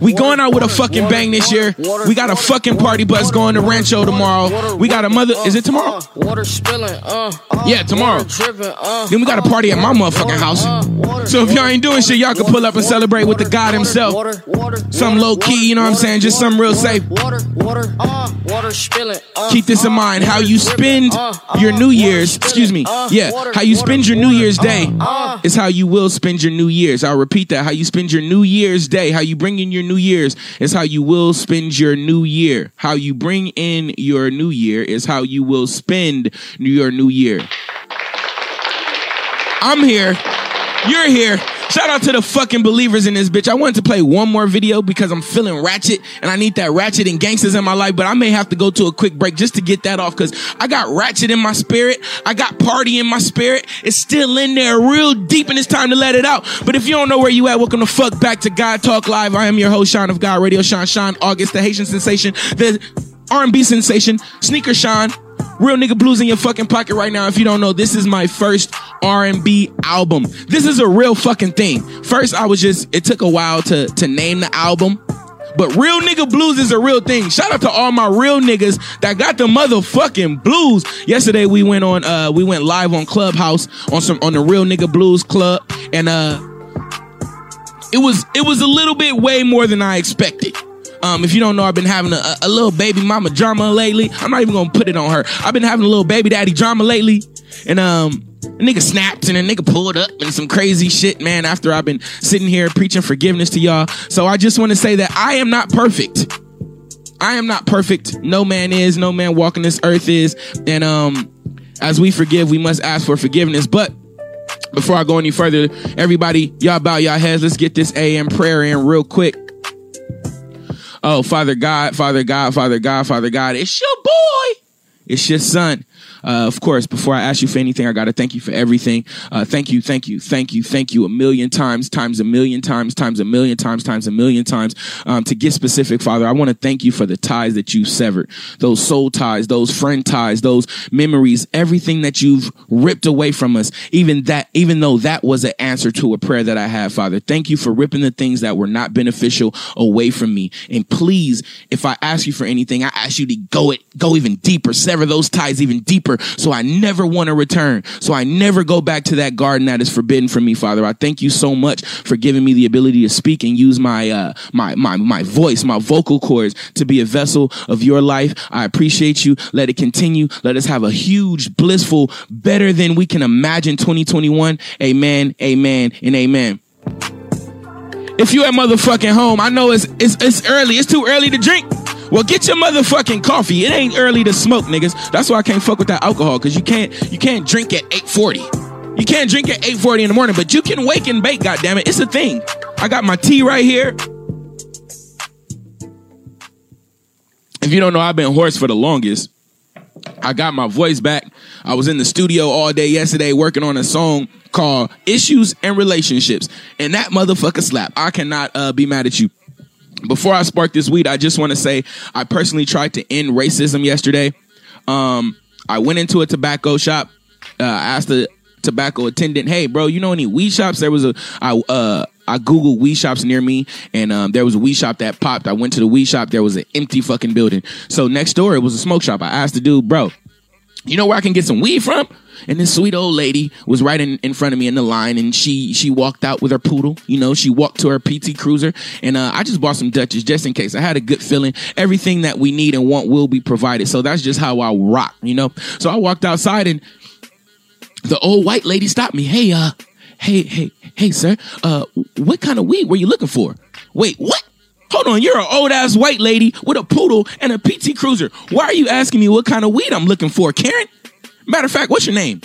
We going out with a fucking bang this year. We got a fucking party bus going to Rancho tomorrow. We got a mother. Is it tomorrow? Water spilling, uh. Yeah, tomorrow. Uh. Then we got a party at my motherfucking house. So if y'all ain't doing shit, y'all can pull up and celebrate with the God himself. Some low key, you know what I'm saying? Just some real safe. Water, water, uh. Water spilling, uh. Keep this in mind. How you spend your New Year's, excuse me, yeah, how you spend your New Year's Day is how you will spend your New Year's. I'll repeat that. How you spend your New Year's Day, how you bring in your New Year's is how you will spend your New Year. How you bring in your New Year is how you will spend your New Year. I'm here. You're here. Shout out to the fucking believers in this bitch. I wanted to play one more video because I'm feeling ratchet and I need that ratchet and gangsters in my life, but I may have to go to a quick break just to get that off because I got ratchet in my spirit. I got party in my spirit. It's still in there real deep and it's time to let it out. But if you don't know where you at, welcome the fuck back to God Talk Live. I am your host, Sean of God Radio, Sean Sean August, the Haitian sensation, the R&B sensation, Sneaker Sean. Real nigga blues in your fucking pocket right now. If you don't know, this is my first R&B album. This is a real fucking thing. First, I was just, it took a while to, to name the album. But real nigga blues is a real thing. Shout out to all my real niggas that got the motherfucking blues. Yesterday we went on, uh, we went live on Clubhouse on some, on the real nigga blues club. And, uh, it was, it was a little bit way more than I expected. Um, if you don't know, I've been having a, a little baby mama drama lately. I'm not even gonna put it on her. I've been having a little baby daddy drama lately, and um, a nigga snapped and a nigga pulled up and some crazy shit, man. After I've been sitting here preaching forgiveness to y'all, so I just want to say that I am not perfect. I am not perfect. No man is. No man walking this earth is. And um, as we forgive, we must ask for forgiveness. But before I go any further, everybody, y'all bow y'all heads. Let's get this AM prayer in real quick. Oh, Father God, Father God, Father God, Father God, it's your boy. It's your son. Uh, of course, before I ask you for anything, I got to thank you for everything. Uh, thank you, thank you, thank you, thank you a million times, times a million times, times a million times, times a million times. Um, to get specific, Father, I want to thank you for the ties that you severed, those soul ties, those friend ties, those memories, everything that you've ripped away from us. Even that, even though that was an answer to a prayer that I had, Father, thank you for ripping the things that were not beneficial away from me. And please, if I ask you for anything, I ask you to go it, go even deeper, sever those ties even deeper so I never want to return. So I never go back to that garden that is forbidden from me, Father. I thank you so much for giving me the ability to speak and use my, uh, my, my, my voice, my vocal cords to be a vessel of your life. I appreciate you. Let it continue. Let us have a huge, blissful, better than we can imagine 2021. Amen, amen, and amen. If you at motherfucking home, I know it's, it's, it's early. It's too early to drink. Well, get your motherfucking coffee. It ain't early to smoke, niggas. That's why I can't fuck with that alcohol, cause you can't you can't drink at 840. You can't drink at 840 in the morning, but you can wake and bake, Goddamn it, It's a thing. I got my tea right here. If you don't know, I've been hoarse for the longest. I got my voice back. I was in the studio all day yesterday working on a song called Issues and Relationships. And that motherfucker slap. I cannot uh, be mad at you before I spark this weed, I just want to say I personally tried to end racism yesterday. Um, I went into a tobacco shop. Uh, I asked the tobacco attendant, "Hey, bro, you know any weed shops?" There was a I uh I googled weed shops near me, and um, there was a weed shop that popped. I went to the weed shop. There was an empty fucking building. So next door it was a smoke shop. I asked the dude, "Bro, you know where I can get some weed from?" And this sweet old lady was right in, in front of me in the line and she, she walked out with her poodle. You know, she walked to her PT Cruiser and, uh, I just bought some Dutches just in case. I had a good feeling. Everything that we need and want will be provided. So that's just how I rock, you know? So I walked outside and the old white lady stopped me. Hey, uh, hey, hey, hey, sir, uh, what kind of weed were you looking for? Wait, what? Hold on, you're an old ass white lady with a poodle and a PT Cruiser. Why are you asking me what kind of weed I'm looking for, Karen? Matter of fact, what's your name?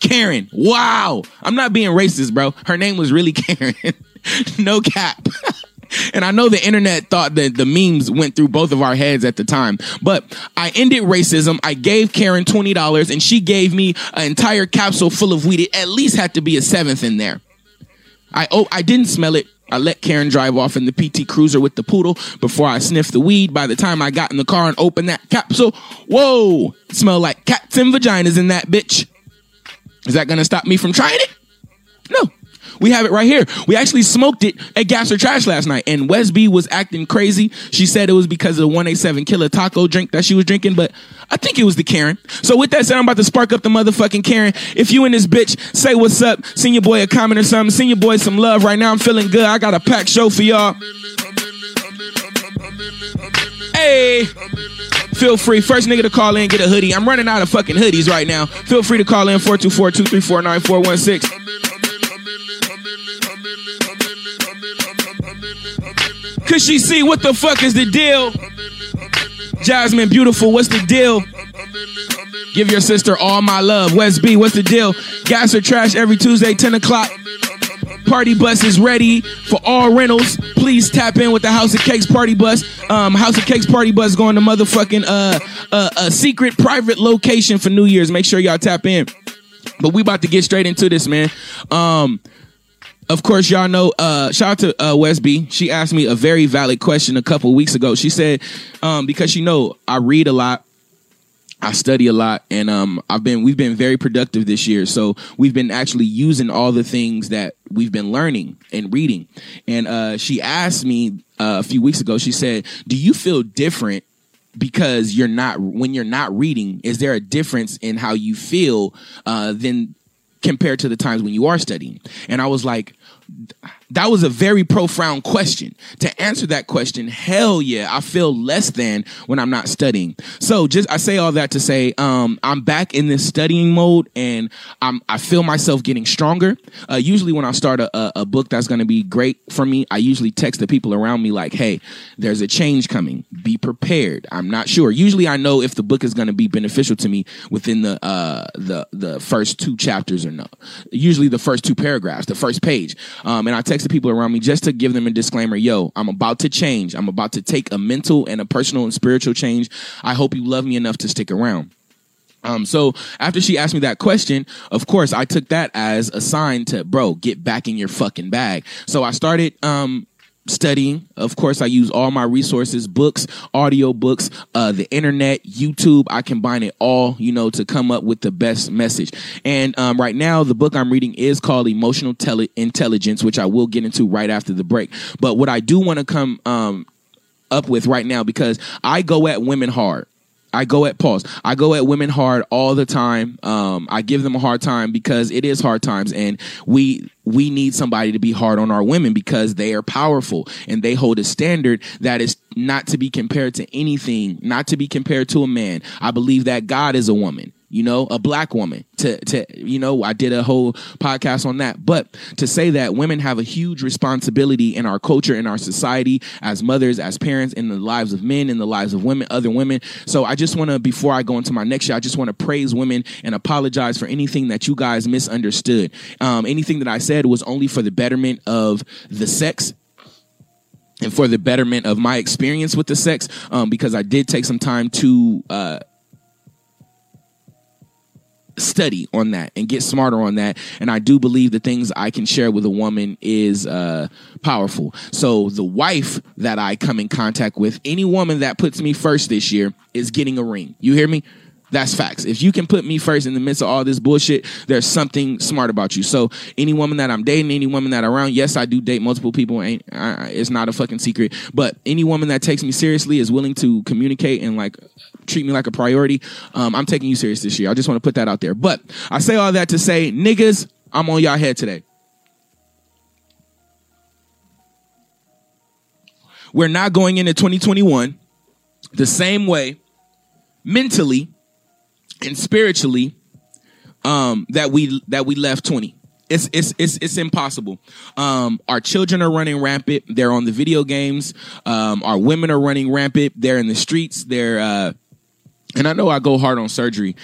Karen. Wow. I'm not being racist, bro. Her name was really Karen. no cap. and I know the internet thought that the memes went through both of our heads at the time, but I ended racism. I gave Karen $20 and she gave me an entire capsule full of weed. It at least had to be a seventh in there. I, oh, I didn't smell it. I let Karen drive off in the PT Cruiser with the poodle before I sniffed the weed. By the time I got in the car and opened that capsule, whoa, smell like cats and vaginas in that bitch. Is that gonna stop me from trying it? No. We have it right here. We actually smoked it at Gas or Trash last night, and Wes B was acting crazy. She said it was because of the 187 killer taco drink that she was drinking, but I think it was the Karen. So with that said, I'm about to spark up the motherfucking Karen. If you in this bitch, say what's up. Send your boy a comment or something. Send your boy some love right now. I'm feeling good. I got a packed show for y'all. Hey. Feel free. First nigga to call in, get a hoodie. I'm running out of fucking hoodies right now. Feel free to call in 424 234 9416. Cause she see what the fuck is the deal? Jasmine, beautiful, what's the deal? Give your sister all my love. West B, what's the deal? Gas or trash every Tuesday, 10 o'clock. Party bus is ready for all rentals. Please tap in with the House of Cakes party bus. Um, House of Cakes party bus going to motherfucking uh, uh, a secret private location for New Year's. Make sure y'all tap in. But we about to get straight into this, man. Um, of course, y'all know. Uh, shout out to uh, West B. She asked me a very valid question a couple weeks ago. She said, um, because you know I read a lot, I study a lot, and um, I've been we've been very productive this year. So we've been actually using all the things that we've been learning and reading. And uh, she asked me uh, a few weeks ago. She said, "Do you feel different?" Because you're not when you're not reading, is there a difference in how you feel uh, than compared to the times when you are studying? And I was like, that was a very profound question. To answer that question, hell yeah, I feel less than when I'm not studying. So just I say all that to say, um, I'm back in this studying mode, and I'm I feel myself getting stronger. Uh, usually, when I start a, a, a book that's going to be great for me, I usually text the people around me like, "Hey, there's a change coming. Be prepared." I'm not sure. Usually, I know if the book is going to be beneficial to me within the uh, the the first two chapters or no. Usually, the first two paragraphs, the first page, um, and I text the people around me just to give them a disclaimer. Yo, I'm about to change. I'm about to take a mental and a personal and spiritual change. I hope you love me enough to stick around. Um, so after she asked me that question, of course, I took that as a sign to, bro, get back in your fucking bag. So I started, um, studying. Of course, I use all my resources, books, audio books, uh, the internet, YouTube. I combine it all, you know, to come up with the best message. And, um, right now, the book I'm reading is called Emotional Tele- Intelligence, which I will get into right after the break. But what I do want to come, um, up with right now, because I go at women hard. I go at pause. I go at women hard all the time. Um, I give them a hard time because it is hard times, and we we need somebody to be hard on our women because they are powerful and they hold a standard that is not to be compared to anything, not to be compared to a man. I believe that God is a woman you know, a black woman to, to, you know, I did a whole podcast on that. But to say that women have a huge responsibility in our culture, in our society, as mothers, as parents, in the lives of men, in the lives of women, other women. So I just want to, before I go into my next show, I just want to praise women and apologize for anything that you guys misunderstood. Um, anything that I said was only for the betterment of the sex and for the betterment of my experience with the sex, um, because I did take some time to, uh, study on that and get smarter on that. And i do believe the things i can share with a woman is uh, powerful. So the wife that i come in contact with any woman that puts me first this year is getting a ring. You hear me that's facts. If you can put me first in the midst of all this bullshit, there's something smart about you. So any woman that I'm dating, any woman that I'm around, yes, I do date multiple people. Ain't it's not a fucking secret. But any woman that takes me seriously is willing to communicate and like treat me like a priority. Um, I'm taking you serious this year. I just want to put that out there. But I say all that to say, niggas, I'm on y'all head today. We're not going into 2021 the same way mentally and spiritually um, that we that we left 20 it's it's it's it's impossible. Um, our children are running rampant. They're on the video games. Um, our women are running rampant. They're in the streets. They're uh, and I know I go hard on surgery.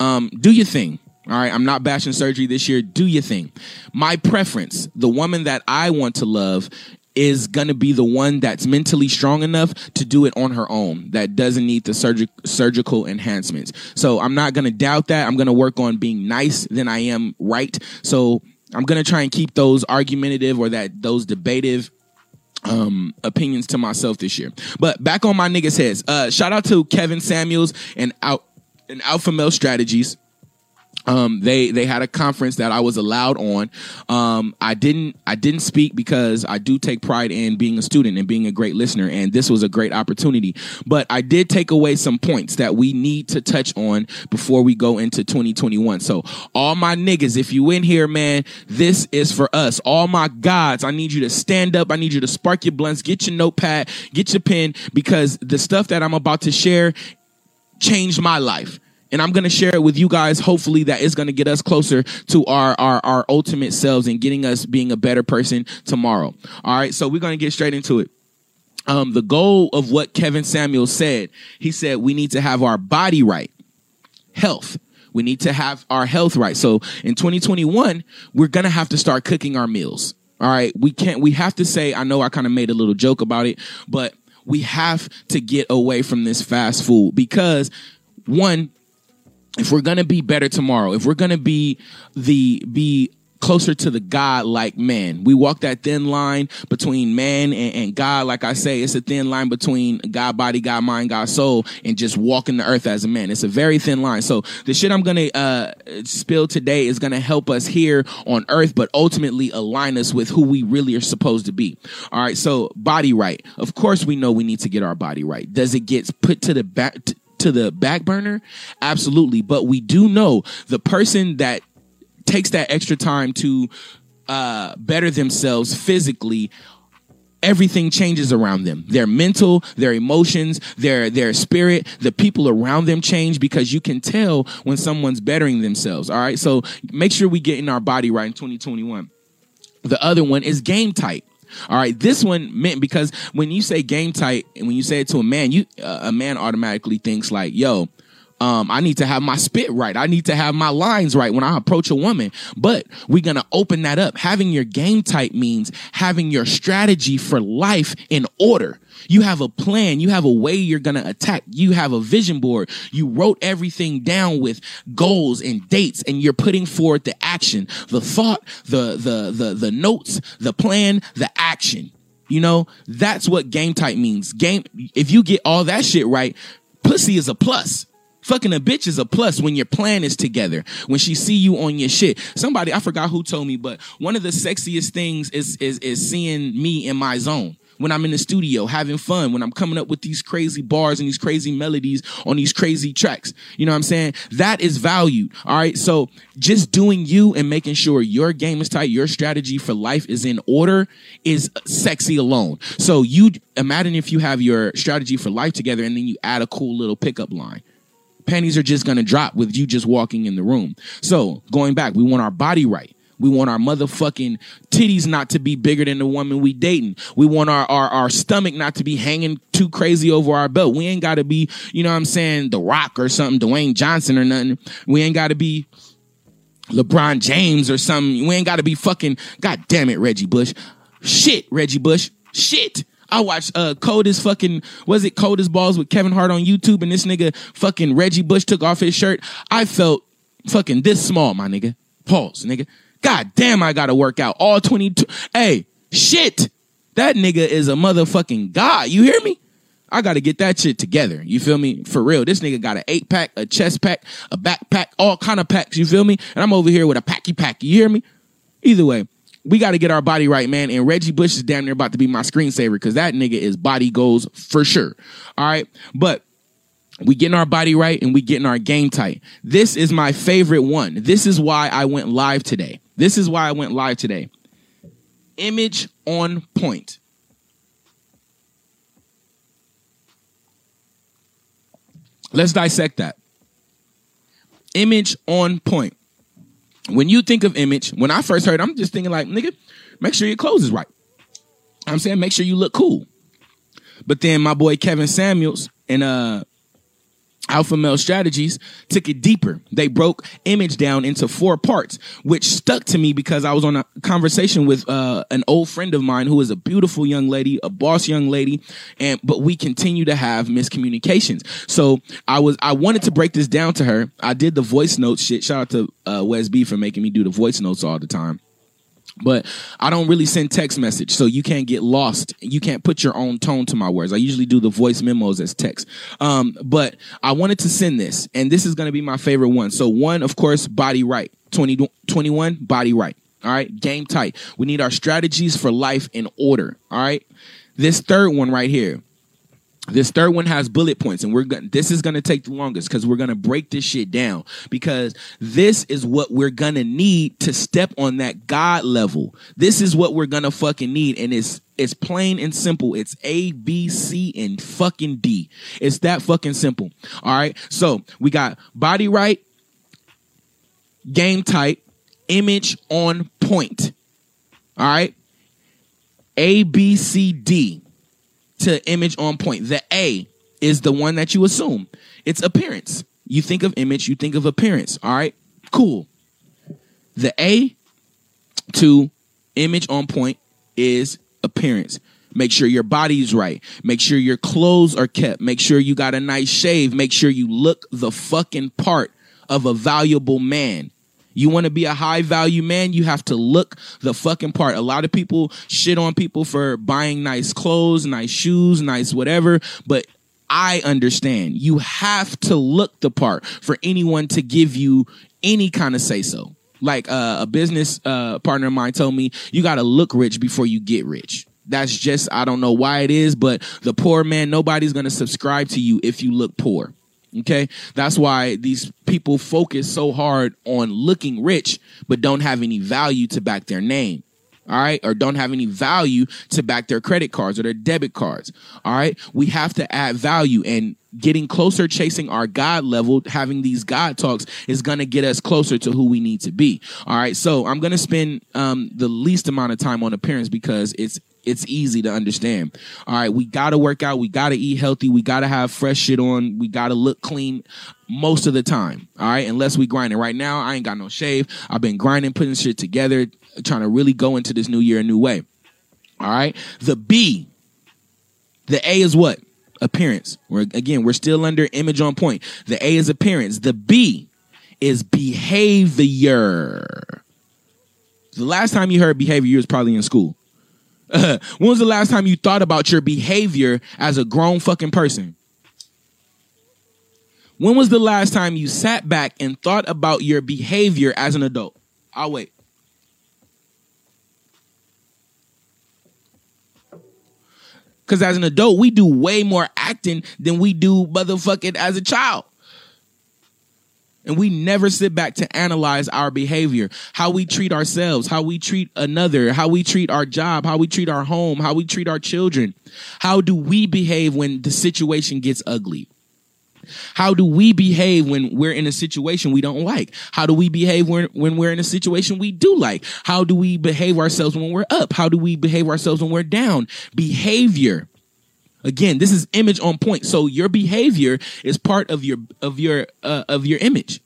Um, do your thing. All right, I'm not bashing surgery this year. Do your thing. My preference, the woman that I want to love, is to be the one that's mentally strong enough to do it on her own that doesn't need the surgi- surgical enhancements. So I'm not to doubt that. I'm to work on being nice than I am right. So I'm to try and keep those argumentative or that those debative um opinions to myself this year. But back on my niggas heads. Uh shout out to Kevin Samuels and out and Alpha Male Strategies. Um, they they had a conference that I was allowed on. Um, I didn't I didn't speak because I do take pride in being a student and being a great listener, and this was a great opportunity. But I did take away some points that we need to touch on before we go into 2021. So all my niggas, if you in here, man, this is for us. All my gods, I need you to stand up. I need you to spark your blunts, get your notepad, get your pen, because the stuff that I'm about to share changed my life and I'm going to share it with you guys. Hopefully that is going to get us closer to our, our, our ultimate selves and getting us being a better person tomorrow. All right. So we're going to get straight into it. Um, the goal of what Kevin Samuel said, he said, we need to have our body right, health. We need to have our health right. So in 2021, we're going to have to start cooking our meals. All right. We can't, we have to say, I know I kind of made a little joke about it, but we have to get away from this fast food because one, if we're gonna be better tomorrow, if we're gonna be the be closer to the God like man. We walk that thin line between man and, and, God. Like I say, it's a thin line between God body, God mind, God soul, and just walking the earth as a man. It's a very thin line. So the shit I'm gonna uh, spill today is gonna help us here on earth, but ultimately align us with who we really are supposed to be. All right. So body right. Of course, we know we need to get our body right. Does it get put to the back? To the back burner? Absolutely. But we do know the person that takes that extra time to uh, better themselves physically everything changes around them. Their mental their emotions their their spirit the people around them change because you can tell when someone's bettering themselves. All right? So make sure we get in our body right in 2021 the other one is game tight all right, this one meant because when you say game tight and when you say it to a man, you uh, a man automatically thinks like, "Yo, um, I need to have my spit right. I need to have my lines right when I approach a woman. But we're going to open that up. Having your game tight means having your strategy for life in order. You have a plan. You have a way you're going to attack. You have a vision board. You wrote everything down with goals and dates and you're putting forward the action, the thought, the, the, the, the notes, the plan, the action. You know, that's what game type means. Game, if you get all that shit right, pussy is a plus. Fucking a bitch is a plus when your plan is together. When she see you on your shit. Somebody, I forgot who told me, but one of the sexiest things is, is, is seeing me in my zone when I'm in the studio having fun, when I'm coming up with these crazy bars and these crazy melodies on these crazy tracks. You know what I'm saying? That is valued. All right. So just doing you and making sure your game is tight, your strategy for life is in order is sexy alone. So you imagine if you have your strategy for life together and then you add a cool little pickup line panties are just to drop with you just walking in the room. So going back, we want our body right. We want our motherfucking titties not to be bigger than the woman we dating. We want our, our, our stomach not to be hanging too crazy over our belt. We ain't got to be, you know what I'm saying, The Rock or something, Dwayne Johnson or nothing. We ain't got to be LeBron James or something. We ain't got to be fucking, god damn it, Reggie Bush. Shit, Reggie Bush. Shit. I watched uh Coldest fucking was it Cold as Balls with Kevin Hart on YouTube and this nigga fucking Reggie Bush took off his shirt. I felt fucking this small, my nigga. Pause, nigga. God damn, I gotta work out all 22. Hey, shit. That nigga is a motherfucking god. You hear me? I gotta get that shit together. You feel me? For real. This nigga got an eight pack, a chest pack, a backpack, all kind of packs. You feel me? And I'm over here with a packy pack. You hear me? Either way, we got to get our body right, man. And Reggie Bush is damn near about to be my screensaver because that nigga is body goals for sure. All right. But we getting our body right and we getting our game tight. This is my favorite one. This is why I went live today. This is why I went live today. Image on point. Let's dissect that. Image on point. When you think of image, when I first heard, I'm just thinking like, nigga, make sure your clothes is right. I'm saying make sure you look cool. But then my boy Kevin Samuels and uh Alpha Male Strategies took it deeper. They broke image down into four parts, which stuck to me because I was on a conversation with uh, an old friend of mine who is a beautiful young lady, a boss young lady, and but we continue to have miscommunications. So I was I wanted to break this down to her. I did the voice notes shit. Shout out to uh, Wes B for making me do the voice notes all the time. But I don't really send text message, so you can't get lost. You can't put your own tone to my words. I usually do the voice memos as text. Um, but I wanted to send this, and this is going to be my favorite one. So one, of course, body right. 20, 21, body right. All right, game tight. We need our strategies for life in order. All right, this third one right here. This third one has bullet points, and we're going this is gonna take the longest because we're gonna break this shit down because this is what we're gonna need to step on that God level. This is what we're gonna fucking need, and it's it's plain and simple. It's A, B, C, and fucking D. It's that fucking simple. All right. So we got body right, game tight, image on point. All right. A, B, C, D to image on point. The A is the one that you assume. It's appearance. You think of image, you think of appearance. All right, cool. The A to image on point is appearance. Make sure your body's right. Make sure your clothes are kept. Make sure you got a nice shave. Make sure you look the fucking part of a valuable man. You want to be a high value man, you have to look the fucking part. A lot of people shit on people for buying nice clothes, nice shoes, nice whatever, but I understand. You have to look the part for anyone to give you any kind of say so. Like uh, a business uh, partner of mine told me, you got to look rich before you get rich. That's just, I don't know why it is, but the poor man, nobody's going to subscribe to you if you look poor. Okay. That's why these people focus so hard on looking rich, but don't have any value to back their name. All right. Or don't have any value to back their credit cards or their debit cards. All right. We have to add value and getting closer, chasing our God level, having these God talks is going to get us closer to who we need to be. All right. So I'm going to spend um, the least amount of time on appearance because it's it's easy to understand. All right, we got to work out, we got to eat healthy, we got to have fresh shit on, we got to look clean most of the time. All right, unless we grinding. Right now, I ain't got no shave. I've been grinding, putting shit together, trying to really go into this new year a new way. All right, the B, the A is what? Appearance. We're again, we're still under image on point. The A is appearance. The B is behavior. The last time you heard behavior, you was probably in school. when was the last time you thought about your behavior as a grown fucking person? When was the last time you sat back and thought about your behavior as an adult? I'll wait. Because as an adult, we do way more acting than we do motherfucking as a child. And we never sit back to analyze our behavior, how we treat ourselves, how we treat another, how we treat our job, how we treat our home, how we treat our children. How do we behave when the situation gets ugly? How do we behave when we're in a situation we don't like? How do we behave when, when we're in a situation we do like? How do we behave ourselves when we're up? How do we behave ourselves when we're down? Behavior. Again, this is image on point. So your behavior is part of your of your uh, of your image.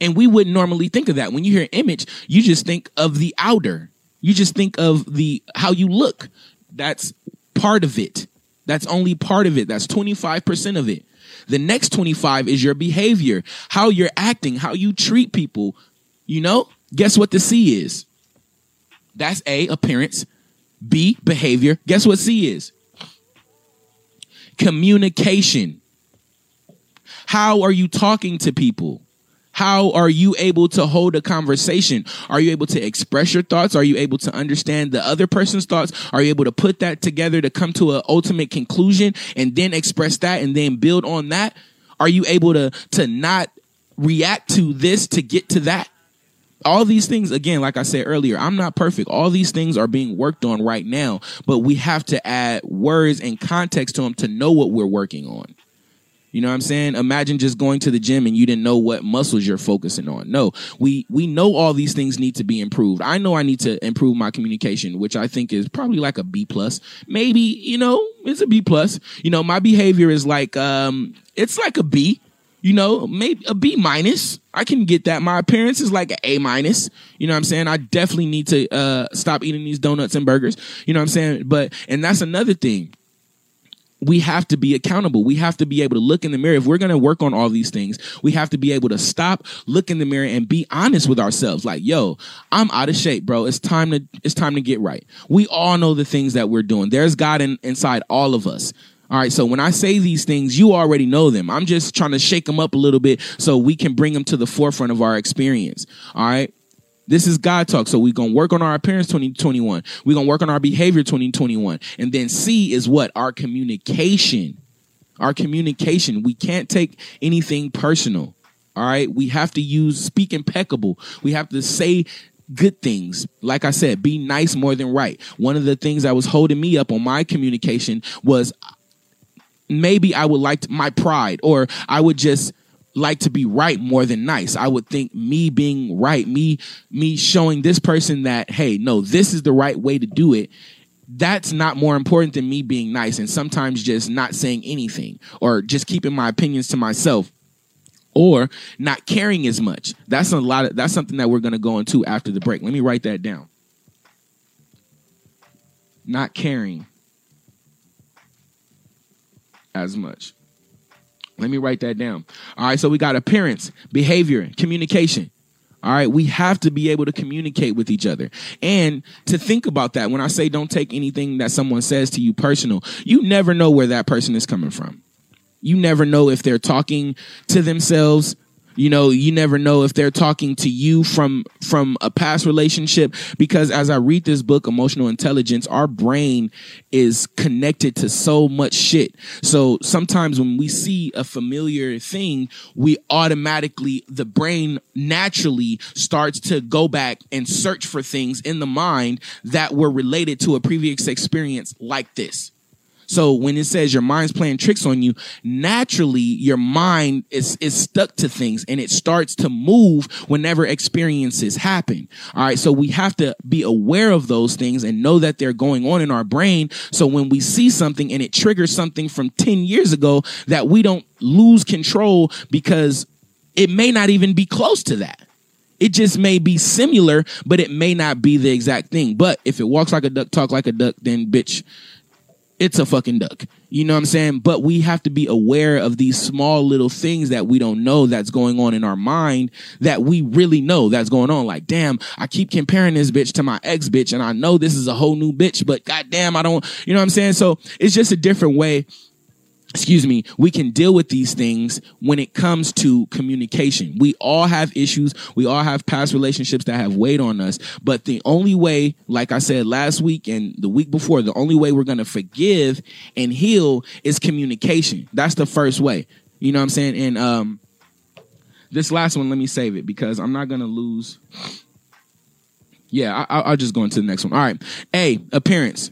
And we wouldn't normally think of that. When you hear image, you just think of the outer. You just think of the how you look. That's part of it. That's only part of it. That's 25% of it. The next 25 is your behavior, how you're acting, how you treat people. You know, guess what the C is? That's A, appearance. B, behavior. Guess what C is? Communication. How are you talking to people? How are you able to hold a conversation? Are you able to express your thoughts? Are you able to understand the other person's thoughts? Are you able to put that together to come to an ultimate conclusion and then express that and then build on that? Are you able to, to not react to this to get to that? All these things again like i said earlier i'm not perfect all these things are being worked on right now but we have to add words and context to them to know what we're working on you know what I'm saying? Imagine just going to the gym and you didn't know what muscles you're focusing on. No, we we know all these things need to be improved. I know I need to improve my communication, which I think is probably like a B plus. Maybe, you know, it's a B plus. You know, my behavior is like um it's like a B. You know, maybe a B minus. I can get that. My appearance is like an A minus. You know what I'm saying? I definitely need to uh stop eating these donuts and burgers. You know what I'm saying? But and that's another thing we have to be accountable. We have to be able to look in the mirror. If we're going to work on all these things, we have to be able to stop, look in the mirror and be honest with ourselves. Like, yo, I'm out of shape, bro. It's time to, it's time to get right. We all know the things that we're doing. There's God in, inside all of us. All right. So when I say these things, you already know them. I'm just trying to shake them up a little bit so we can bring them to the forefront of our experience. All right. This is God talk. So we're going to work on our appearance 2021. We're going to work on our behavior 2021. And then C is what? Our communication. Our communication. We can't take anything personal. All right. We have to use, speak impeccable. We have to say good things. Like I said, be nice more than right. One of the things that was holding me up on my communication was maybe I would like to, my pride or I would just like to be right more than nice. I would think me being right, me me showing this person that hey, no, this is the right way to do it. That's not more important than me being nice and sometimes just not saying anything or just keeping my opinions to myself or not caring as much. That's a lot of that's something that we're going to go into after the break. Let me write that down. Not caring as much. Let me write that down. All right, so we got appearance, behavior, communication. All right, we have to be able to communicate with each other and to think about that. When I say don't take anything that someone says to you personal, you never know where that person is coming from. You never know if they're talking to themselves you know you never know if they're talking to you from from a past relationship because as i read this book emotional intelligence our brain is connected to so much shit. So sometimes when we see a familiar thing we automatically the brain naturally starts to go back and search for things in the mind that were related to a previous experience like this so when it says your mind's playing tricks on you, naturally your mind is, is stuck to things and it starts to move whenever experiences happen. All right. So we have to be aware of those things and know that they're going on in our brain. So when we see something and it triggers something from 10 years ago that we don't lose control because it may not even be close to that. It just may be similar, but it may not be the exact thing. But if it walks like a duck, talk like a duck, then bitch, it's a fucking duck. You know what I'm saying? But we have to be aware of these small little things that we don't know that's going on in our mind that we really know that's going on. Like, damn, I keep comparing this bitch to my ex bitch and I know this is a whole new bitch, but goddamn, I don't, you know what I'm saying? So it's just a different way excuse me, we can deal with these things when it comes to communication. We all have issues. We all have past relationships that have weighed on us. But the only way, like I said last week and the week before, the only way we're going to forgive and heal is communication. That's the first way. You know what I'm saying? And, um, this last one, let me save it because I'm not going to lose. Yeah, I, will just go into the next one. All right. A, appearance.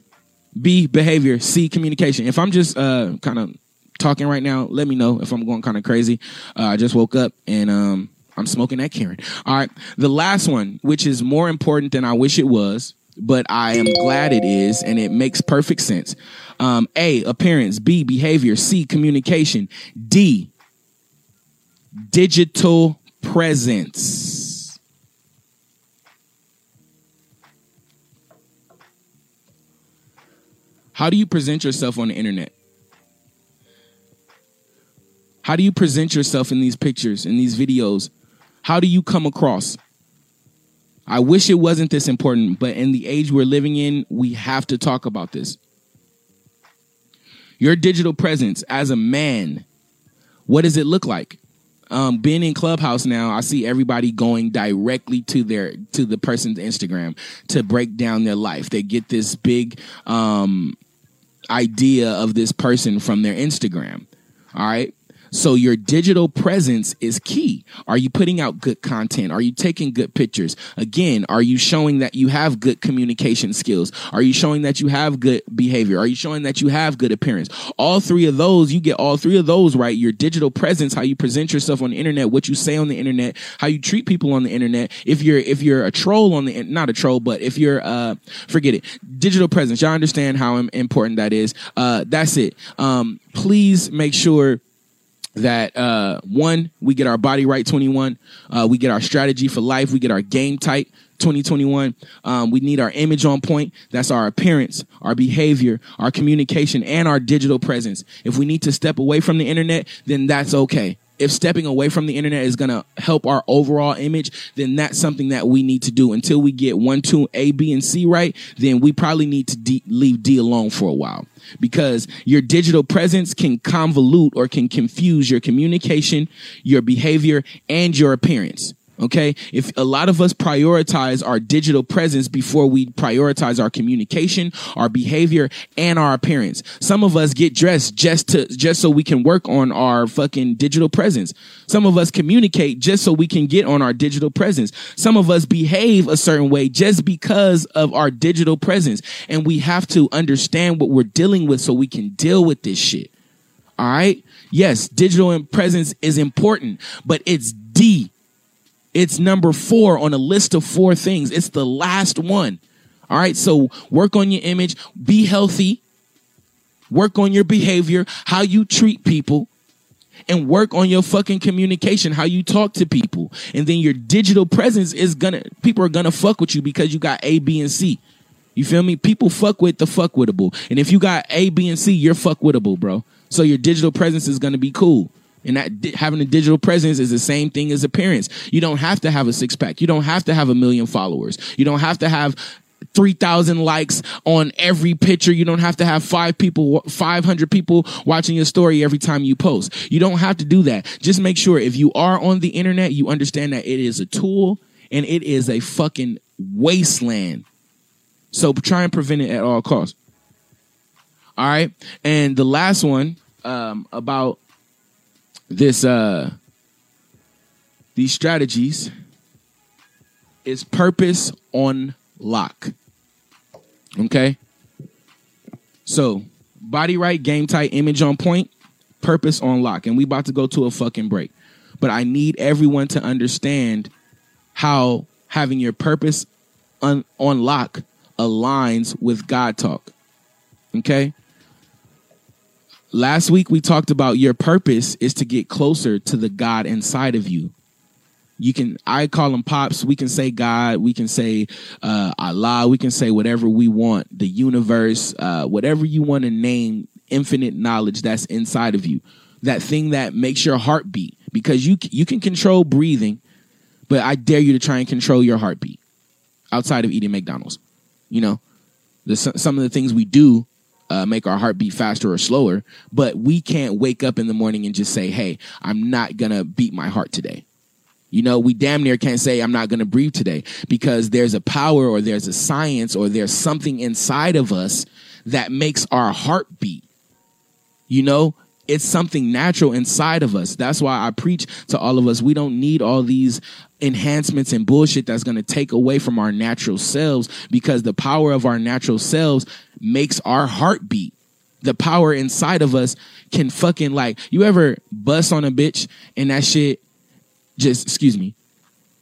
B, behavior. C, communication. If I'm just uh, kind of talking right now, let me know if I'm going kind of crazy. Uh, I just woke up and um, I'm smoking that Karen. All right. The last one, which is more important than I wish it was, but I am glad it is, and it makes perfect sense. Um, A, appearance. B, behavior. C, communication. D, digital presence. How do you present yourself on the internet? How do you present yourself in these pictures, in these videos? How do you come across? I wish it wasn't this important, but in the age we're living in, we have to talk about this. Your digital presence as a man, what does it look like? Um, being in Clubhouse now, I see everybody going directly to their to the person's Instagram to break down their life. They get this big um, idea of this person from their Instagram. All right. So your digital presence is key. Are you putting out good content? Are you taking good pictures? Again, are you showing that you have good communication skills? Are you showing that you have good behavior? Are you showing that you have good appearance? All three of those, you get all three of those right. Your digital presence, how you present yourself on the internet, what you say on the internet, how you treat people on the internet. If you're if you're a troll on the not a troll, but if you're uh forget it, digital presence. Y'all understand how important that is. Uh, that's it. Um, please make sure that uh, one we get our body right 21 uh, we get our strategy for life we get our game tight 2021. Um, we need our image on point. That's our appearance, our behavior, our communication, and our digital presence. If we need to step away from the internet, then that's okay. If stepping away from the internet is going to help our overall image, then that's something that we need to do. Until we get one, two, A, B, and C right, then we probably need to D- leave D alone for a while because your digital presence can convolute or can confuse your communication, your behavior, and your appearance. Okay. If a lot of us prioritize our digital presence before we prioritize our communication, our behavior, and our appearance. Some of us get dressed just to, just so we can work on our fucking digital presence. Some of us communicate just so we can get on our digital presence. Some of us behave a certain way just because of our digital presence. And we have to understand what we're dealing with so we can deal with this shit. All right. Yes, digital presence is important, but it's D it's number four on a list of four things. It's the last one. All right. So work on your image, be healthy, work on your behavior, how you treat people, and work on your fucking communication, how you talk to people. And then your digital presence is gonna, people are gonna fuck with you because you got A, B, and C. You feel me? People fuck with the fuck wittable. And if you got A, B, and C, you're fuck wittable, bro. So your digital presence is gonna be cool. And that having a digital presence is the same thing as appearance. You don't have to have a six pack. You don't have to have a million followers. You don't have to have 3,000 likes on every picture. You don't have to have five people, 500 people watching your story every time you post. You don't have to do that. Just make sure if you are on the internet, you understand that it is a tool and it is a fucking wasteland. So try and prevent it at all costs. All right. And the last one um, about this uh these strategies is purpose on lock. Okay? So, body right, game tight, image on point, purpose on lock. And we about to go to a fucking break. But I need everyone to understand how having your purpose on, on lock aligns with God talk. Okay? Last week we talked about your purpose is to get closer to the God inside of you. You can, I call him pops. We can say God. We can say uh, Allah. We can say whatever we want. The universe, uh, whatever you want to name, infinite knowledge that's inside of you. That thing that makes your heart beat. Because you you can control breathing, but I dare you to try and control your heartbeat outside of eating McDonald's. You know, the, some of the things we do uh, make our heart beat faster or slower, but we can't wake up in the morning and just say, hey, I'm not going to beat my heart today. You know, we damn near can't say I'm not going to breathe today because there's a power or there's a science or there's something inside of us that makes our heart beat. You know, it's something natural inside of us. That's why I preach to all of us. We don't need all these enhancements and bullshit that's going to take away from our natural selves because the power of our natural selves makes our heart beat. The power inside of us can fucking like, you ever bust on a bitch and that shit just, excuse me,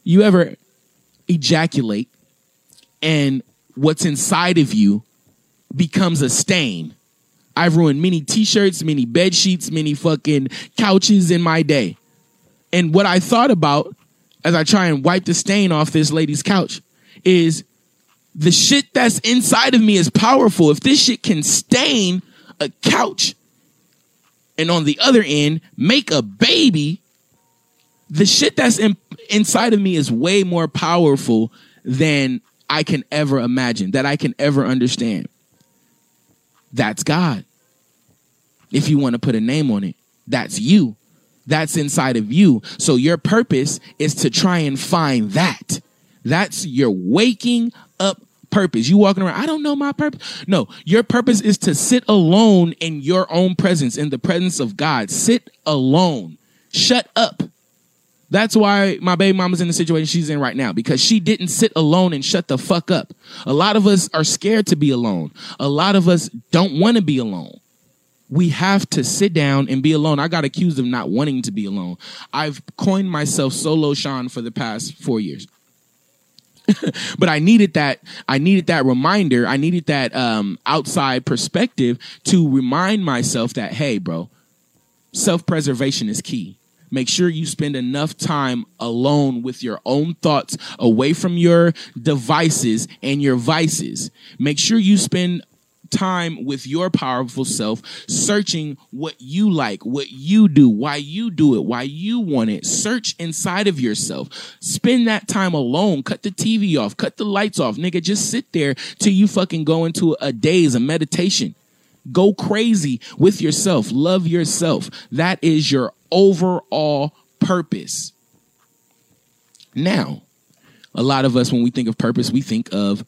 you ever ejaculate and what's inside of you becomes a stain I've ruined many t-shirts, many bed sheets, many fucking couches in my day. And what I thought about as I try and wipe the stain off this lady's couch is the shit that's inside of me is powerful. If this shit can stain a couch and on the other end make a baby, the shit that's in, inside of me is way more powerful than I can ever imagine, that I can ever understand. That's God. If you want to put a name on it, that's you. That's inside of you. So your purpose is to try and find that. That's your waking up purpose. You walking around, I don't know my purpose. No, your purpose is to sit alone in your own presence, in the presence of God. Sit alone. Shut up. That's why my baby mama's in the situation she's in right now because she didn't sit alone and shut the fuck up. A lot of us are scared to be alone. A lot of us don't want to be alone. We have to sit down and be alone. I got accused of not wanting to be alone. I've coined myself solo Sean for the past four years. but I needed that. I needed that reminder. I needed that um, outside perspective to remind myself that, hey, bro, self preservation is key Make sure you spend enough time alone with your own thoughts, away from your devices and your vices. Make sure you spend time with your powerful self, searching what you like, what you do, why you do it, why you want it. Search inside of yourself. Spend that time alone. Cut the TV off, cut the lights off. Nigga, just sit there till you fucking go into a daze, a meditation. Go crazy with yourself. Love yourself. That is your overall purpose. Now, a lot of us, when we think of purpose, we think of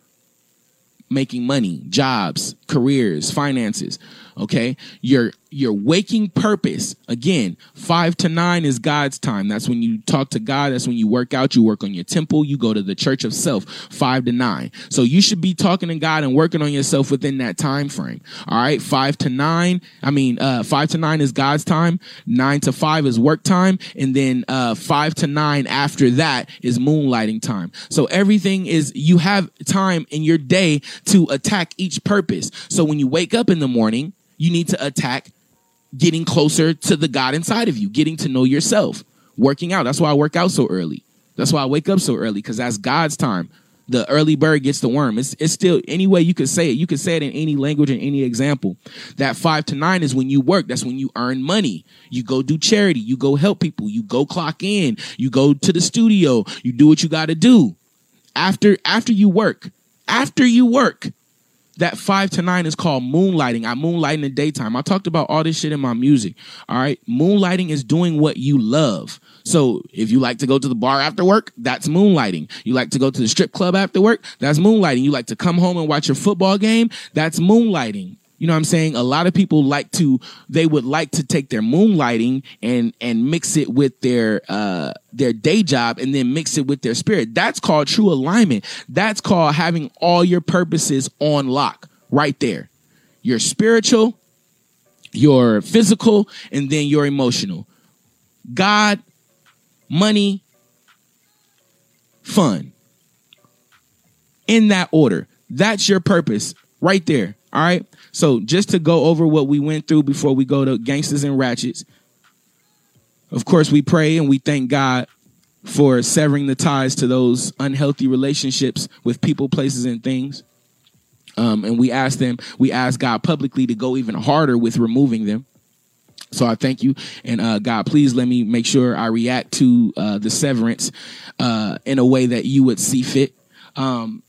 making money, jobs, careers, finances. Okay. Your, your waking purpose, again, five to nine is God's time. That's when you talk to God. That's when you work out. You work on your temple. You go to the church of self, five to nine. So you should be talking to God and working on yourself within that time frame. All right. Five to nine. I mean, uh, five to nine is God's time. Nine to five is work time. And then, uh, five to nine after that is moonlighting time. So everything is, you have time in your day to attack each purpose. So when you wake up in the morning, you need to attack getting closer to the God inside of you, getting to know yourself, working out. That's why I work out so early. That's why I wake up so early because that's God's time. The early bird gets the worm. It's, it's still any way you could say it. You could say it in any language and any example. That five to nine is when you work. That's when you earn money. You go do charity. You go help people. You go clock in. You go to the studio. You do what you got to do. After after you work, after you work, that five to nine is called moonlighting. I moonlight in the daytime. I talked about all this shit in my music. All right. Moonlighting is doing what you love. So if you like to go to the bar after work, that's moonlighting. You like to go to the strip club after work, that's moonlighting. You like to come home and watch your football game, that's moonlighting. You know what I'm saying? A lot of people like to, they would like to take their moonlighting and, and mix it with their, uh, their day job and then mix it with their spirit. That's called true alignment. That's called having all your purposes on lock right there. Your spiritual, your physical, and then your emotional. God, money, fun. In that order. That's your purpose right there. All right. So just to go over what we went through before we go to gangsters and ratchets. Of course, we pray and we thank God for severing the ties to those unhealthy relationships with people, places, and things. Um, and we ask them, we ask God publicly to go even harder with removing them. So I thank you, and uh, God, please let me make sure I react to uh, the severance uh, in a way that you would see fit. Um,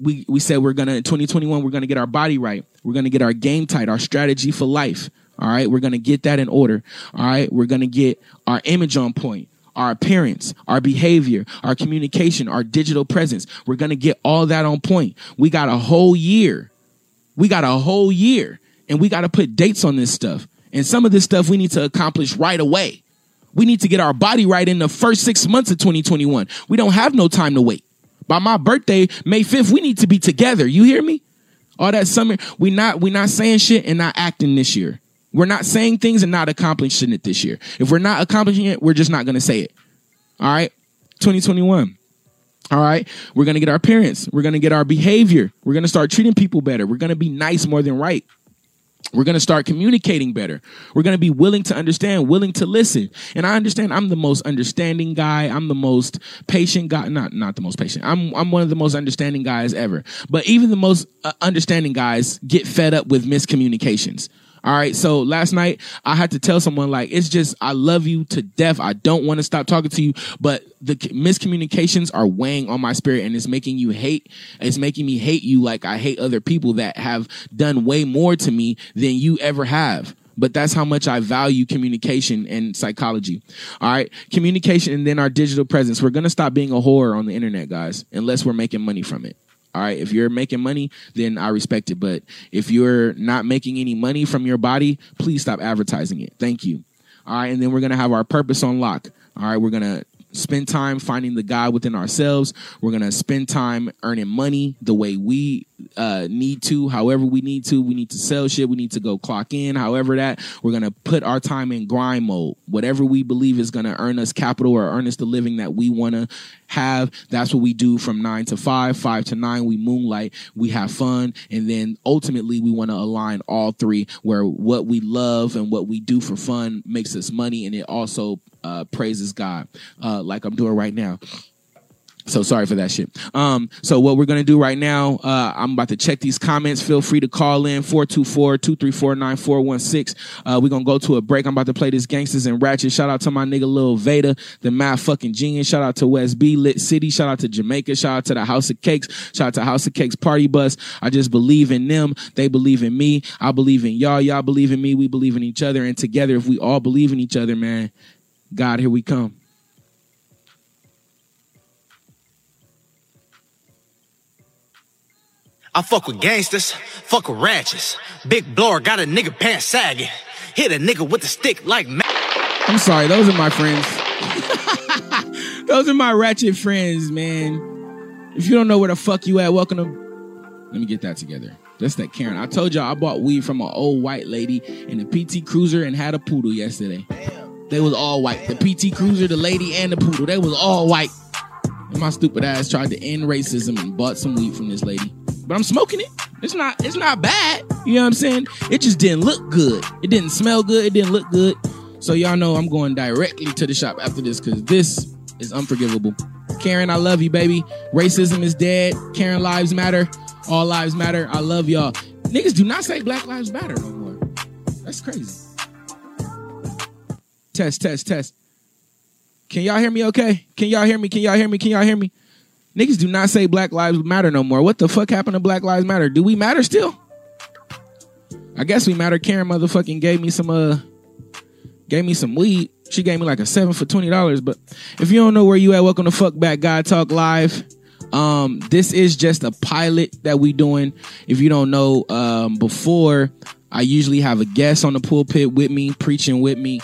we we said we're gonna in 2021 we're gonna get our body right. We're gonna get our game tight, our strategy for life. All right, we're gonna get that in order. All right, we're gonna get our image on point, our appearance, our behavior, our communication, our digital presence. We're gonna get all that on point. We got a whole year. We got a whole year, and we got to put dates on this stuff. And some of this stuff we need to accomplish right away. We need to get our body right in the first six months of 2021. We don't have no time to wait by my birthday, May 5th, we need to be together. You hear me? All that summer, we not we not saying shit and not acting this year. We're not saying things and not accomplishing it this year. If we're not accomplishing it, we're just not gonna say it. All right? 2021. All right. We're going to get our appearance. We're going to get our behavior. We're going to start treating people better. We're going to be nice more than right. We're going to start communicating better. We're going to be willing to understand, willing to listen. And I understand I'm the most understanding guy. I'm the most patient guy. Not, not the most patient. I'm, I'm one of the most understanding guys ever. But even the most uh, understanding guys get fed up with miscommunications. All right. So last night I had to tell someone like, it's just, I love you to death. I don't want to stop talking to you, but the miscommunications are weighing on my spirit and it's making you hate. It's making me hate you like I hate other people that have done way more to me than you ever have but that's how much I value communication and psychology. All right. Communication and then our digital presence. We're going to stop being a whore on the internet, guys, unless we're making money from it. All right. If you're making money, then I respect it. But if you're not making any money from your body, please stop advertising it. Thank you. All right. And then we're going to have our purpose on lock. All right. We're going to spend time finding the God within ourselves. We're going to spend time earning money the way we uh, need to, however we need to. We need to sell shit. We need to go clock in. However that we're gonna put our time in grind mode. Whatever we believe is gonna earn us capital or earn us the living that we wanna have. That's what we do from nine to five, five to nine. We moonlight. We have fun, and then ultimately we want to align all three, where what we love and what we do for fun makes us money, and it also uh, praises God, uh, like I'm doing right now. So sorry for that shit. Um, so what we're gonna do right now, uh, I'm about to check these comments. Feel free to call in 424-234-9416. Uh, we're gonna go to a break. I'm about to play this Gangsters and Ratchet. Shout out to my nigga Lil Veda, the mad fucking genius. Shout out to West B, Lit City. Shout out to Jamaica. Shout out to the House of Cakes. Shout out to House of Cakes Party Bus. I just believe in them. They believe in me. I believe in y'all. Y'all believe in me. We believe in each other. And together, if we all believe in each other, man, God, here we come. I fuck with gangsters, fuck with ratchets. Big blower got a nigga pants sagging. Hit a nigga with a stick like ma- I'm sorry, those are my friends. those are my ratchet friends, man. If you don't know where the fuck you at, welcome to. Let me get that together. That's that Karen. I told y'all I bought weed from an old white lady in a PT Cruiser and had a poodle yesterday. They was all white. The PT Cruiser, the lady, and the poodle. They was all white. And my stupid ass tried to end racism and bought some weed from this lady. But I'm smoking it. It's not it's not bad. You know what I'm saying? It just didn't look good. It didn't smell good. It didn't look good. So y'all know I'm going directly to the shop after this because this is unforgivable. Karen, I love you, baby. Racism is dead. Karen lives matter. All lives matter. I love y'all. Niggas do not say Black Lives Matter no more. That's crazy. Test, test, test. Can y'all hear me okay? Can y'all hear me? Can y'all hear me? Can y'all hear me? Niggas do not say Black Lives Matter no more. What the fuck happened to Black Lives Matter? Do we matter still? I guess we matter. Karen motherfucking gave me some uh gave me some weed. She gave me like a seven for twenty dollars. But if you don't know where you at, welcome to Fuck Back God Talk Live. Um, this is just a pilot that we doing. If you don't know, um, before I usually have a guest on the pulpit with me, preaching with me.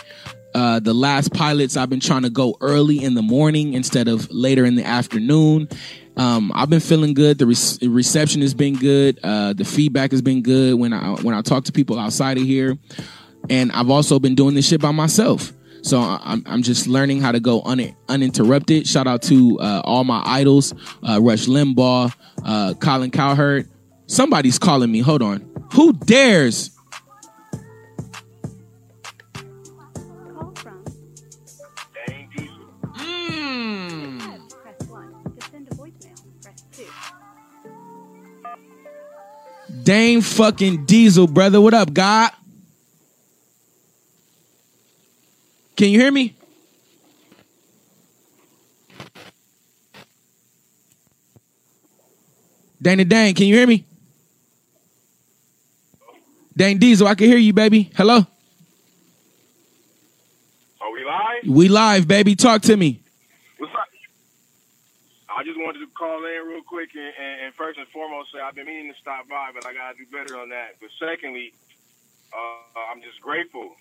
Uh, the last pilots I've been trying to go early in the morning instead of later in the afternoon. Um, I've been feeling good. The re- reception has been good. Uh, the feedback has been good when I when I talk to people outside of here, and I've also been doing this shit by myself. So I'm I'm just learning how to go un- uninterrupted. Shout out to uh, all my idols, uh, Rush Limbaugh, uh, Colin Cowherd. Somebody's calling me. Hold on. Who dares? Dane fucking Diesel, brother. What up, God? Can you hear me? Dana Dane, can you hear me? Dane Diesel, I can hear you, baby. Hello? Are we live? We live, baby. Talk to me. I just wanted to call in real quick and, and, and first and foremost say I've been meaning to stop by, but I gotta do better on that. But secondly, uh, I'm just grateful.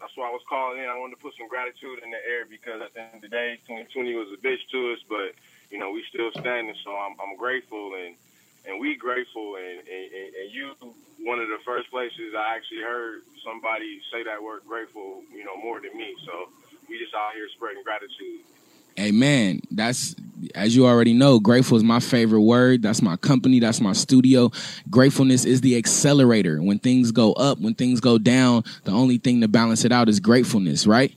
That's why I was calling in. I wanted to put some gratitude in the air because at the end of the day, 2020 was a bitch to us, but you know we still standing. So I'm, I'm grateful and and we grateful and, and and you one of the first places I actually heard somebody say that word grateful, you know, more than me. So we just out here spreading gratitude. Amen. That's as you already know, grateful is my favorite word. That's my company, that's my studio. Gratefulness is the accelerator. When things go up, when things go down, the only thing to balance it out is gratefulness, right?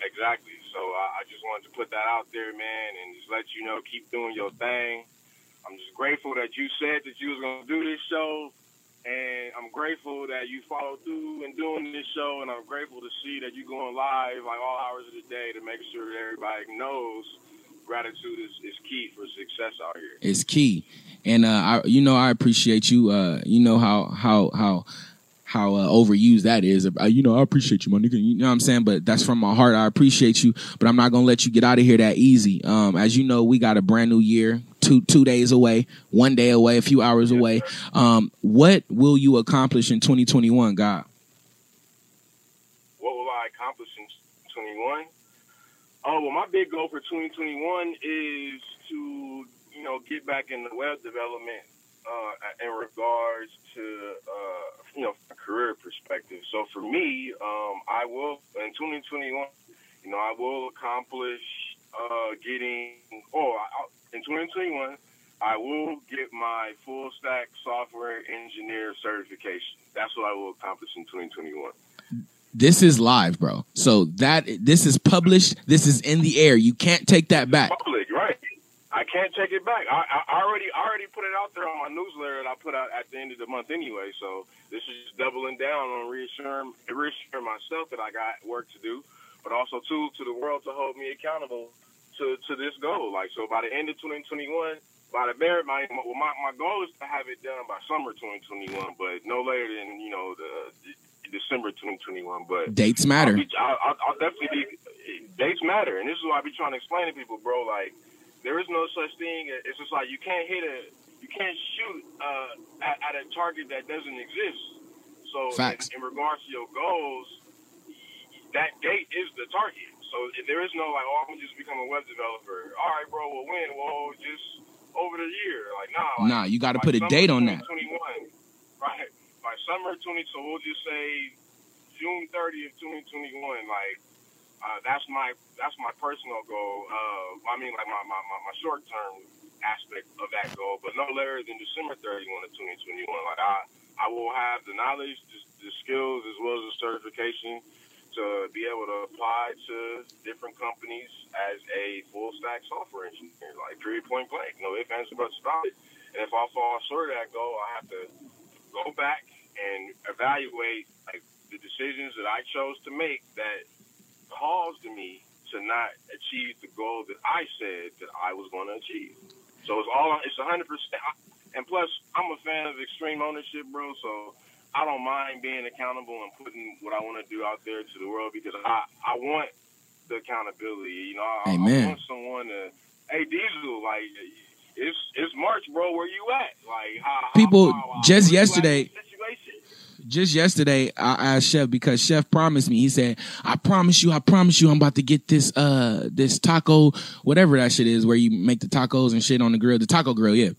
Exactly. So I, just wanted to put that out there, man, and just let you know, keep doing your thing. I'm just grateful that you said that you was gonna do this show, and I'm grateful that you followed through and doing this show, and I'm grateful to see that you're going live like all hours of the day to make sure that everybody knows gratitude is, is key for success out here. It's key. And uh I you know I appreciate you. Uh you know how how how how uh, overused that is. Uh, you know, I appreciate you, my nigga. You know what I'm saying? But that's from my heart. I appreciate you, but I'm not gonna let you get out of here that easy. Um, as you know, we got a brand new year, two two days away, one day away, a few hours away. Um, what will you accomplish in 2021, God? what will I accomplish in 21? Oh, well, my big goal for 2021 is to, you know, get back in the web development uh, in regards to, uh, you know, career perspective. So for me, um, I will, in 2021, you know, I will accomplish uh, getting, oh, in 2021, I will get my full stack software engineer certification. That's what I will accomplish in 2021. This is live, bro. So that this is published. This is in the air. You can't take that back. Public? I can't take it back. I, I already I already put it out there on my newsletter that I put out at the end of the month anyway. So this is just doubling down on reassuring reassuring myself that I got work to do, but also too to the world to hold me accountable to to this goal. Like so, by the end of 2021, by the bare my my my goal is to have it done by summer 2021, but no later than you know the, the December 2021. But dates matter. I'll, be, I'll, I'll definitely be dates matter, and this is what I be trying to explain to people, bro. Like there is no such thing. It's just like you can't hit a you can't shoot uh, at, at a target that doesn't exist. So Facts. In, in regards to your goals, that date is the target. So if there is no like, oh, I'm gonna just become a web developer. All right, bro. Well, when? Well, just over the year. Like, nah. Like, Nah, you got to put a date on that. 2021, right? By summer 20, so we'll just say June 30th, 2021. Like, uh, that's my that's my personal goal. Uh, I mean, like my, my, my, my short term aspect of that goal, but no later than December 31 of 2021. Like I I will have the knowledge, the, the skills, as well as the certification to be able to apply to different companies as a full stack software engineer, like period point blank. No ifs, ands, buts about it. And if I fall short of that goal, I have to go back and evaluate like the decisions that I chose to make that caused me to not achieve the goal that I said that I was going to achieve. So it's all it's hundred percent. And plus, I'm a fan of extreme ownership, bro. So I don't mind being accountable and putting what I want to do out there to the world because I I want the accountability. You know, I, Amen. I want someone to. Hey, Diesel, like it's it's March, bro. Where you at? Like how, People, how- how- just yesterday. at in yesterday- the situation? Just yesterday I asked Chef because Chef promised me. He said, "I promise you, I promise you, I'm about to get this uh this taco, whatever that shit is, where you make the tacos and shit on the grill, the taco grill, yeah."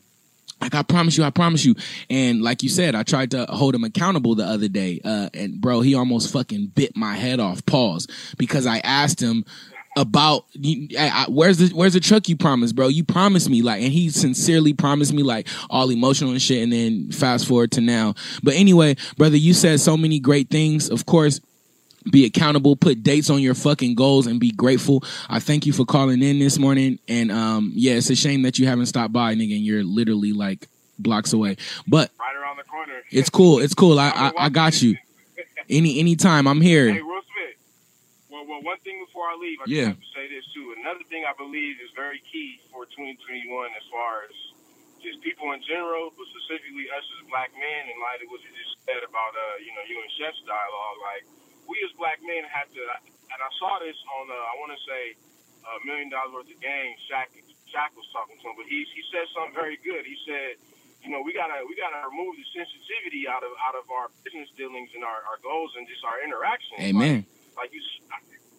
Like I promise you, I promise you. And like you said, I tried to hold him accountable the other day. Uh, and bro, he almost fucking bit my head off. Pause, because I asked him about you- I, I- where's the where's the truck you promised, bro? You promised me like, and he sincerely promised me like all emotional and shit. And then fast forward to now. But anyway, brother, you said so many great things. Of course, be accountable, put dates on your fucking goals, and be grateful. I thank you for calling in this morning. And um, yeah, it's a shame that you haven't stopped by, nigga. And you're literally like blocks away, but Right around the corner. it's cool. It's cool. I I, I got you. Any anytime I'm Hey, here. Well, one thing before I leave, I just Yeah. have to say this too. Another thing I believe is very key for 2021 as far as just people in general, but specifically us as black men, in light of what you just said about, uh, you know, you and Chef's dialogue. Like, we as black men have to, and I saw this on, uh, I want to say, a Million Dollaz Worth of Game. Shaq, Shaq was talking to him, but he he said something very good. He said, you know, we gotta we gotta remove the sensitivity out of out of our business dealings and our, our goals and just our interactions. Amen. Like, like you,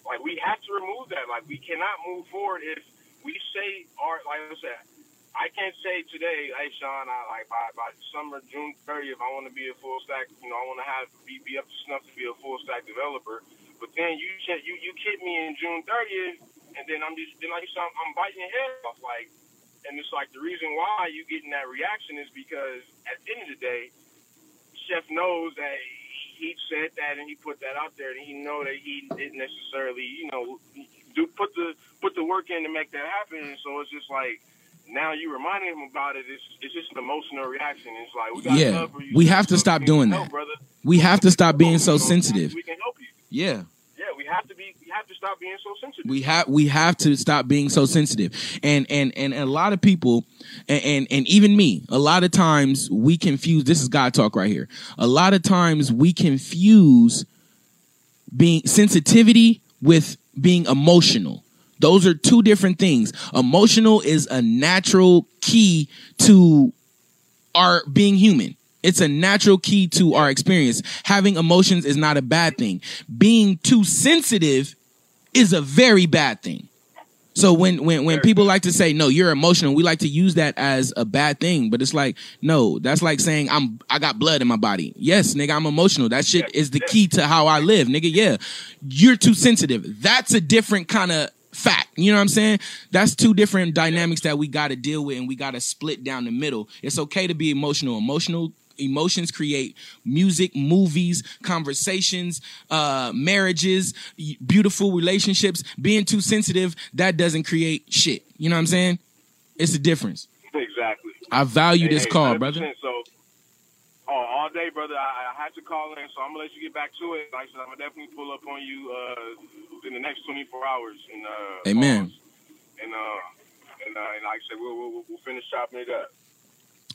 like we have to remove that. Like we cannot move forward if we say our like I said. I can't say today, hey Sean, I like by by summer June 30th, I want to be a full stack. You know, I want to have be, be up to snuff to be a full stack developer. But then you you you kick me in June 30th, and then I'm just then like you said, I'm, I'm biting your head off. Like, and it's like the reason why you getting that reaction is because at the end of the day, Chef knows that he said that and he put that out there, and he know that he didn't necessarily, you know, do put the put the work in to make that happen. And so it's just like now you reminding him about it. It's it's just an emotional reaction. It's like we got Yeah, love for you. we have to So stop doing can help, that. brother. We have to stop being so sensitive. We can help you. Yeah. Have to be. We have to stop being so sensitive. We have we have to stop being so sensitive, and and and a lot of people, and, and and even me, a lot of times we confuse. This is God talk right here. A lot of times we confuse being sensitivity with being emotional. Those are two different things. Emotional is a natural key to our being human. It's a natural key to our experience. Having emotions is not a bad thing. Being too sensitive is a very bad thing. So when when when people like to say no, you're emotional, we like to use that as a bad thing, but it's like no, that's like saying I'm I got blood in my body. Yes, nigga, I'm emotional. That shit is the key to how I live, nigga. Yeah, you're too sensitive. That's a different kind of fact. You know what I'm saying? That's two different dynamics that we got to deal with, and we got to split down the middle. It's okay to be emotional. Emotional emotions create music, movies, conversations, uh, marriages, beautiful relationships. Being too sensitive, that doesn't create shit. You know what I'm saying? It's the difference. Exactly. I value Hey, this hey, call, 100%. brother. So, oh, all day, brother. I, I had to call in, so I'm gonna let you get back to it. Like I said, I'm gonna definitely pull up on you uh, in the next 24 hours. And uh, Amen. calls. And uh, and, uh, and like I said, we'll, we'll we'll finish chopping it up.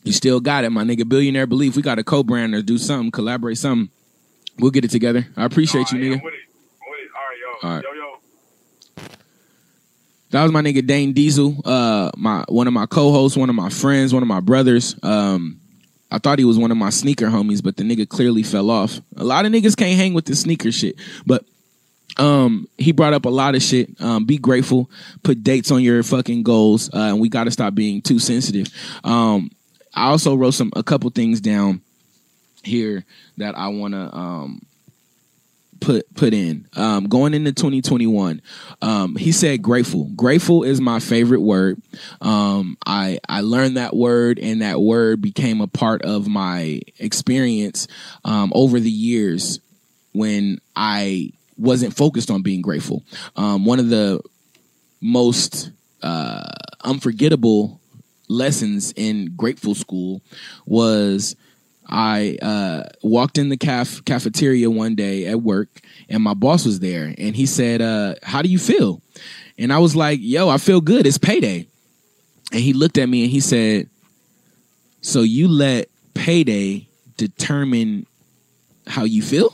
You still got it, my nigga. Billionaire belief. We got to co-brand or do something, collaborate something. We'll get it together. I appreciate you, nigga. I'm with it. I'm with it. All right, yo, All right. yo, yo. That was my nigga Dane Diesel, uh, my one of my co-hosts, one of my friends, one of my brothers. Um, I thought he was one of my sneaker homies, but the nigga clearly fell off. A lot of niggas can't hang with the sneaker shit, but um, he brought up a lot of shit. Um, be grateful, put dates on your fucking goals, uh, and we got to stop being too sensitive. Um, I also wrote some a couple things down here that I want to um put put in. Um going into 2021 um he said grateful. Grateful is my favorite word. Um i i learned that word and that word became a part of my experience um over the years when i wasn't focused on being grateful. Um one of the most uh unforgettable lessons in grateful school was I uh, walked in the caf- cafeteria one day at work, and my boss was there, and he said, uh, "How do you feel?" And I was like, "Yo, I feel good. It's payday." And he looked at me and he said, "So you let payday determine how you feel?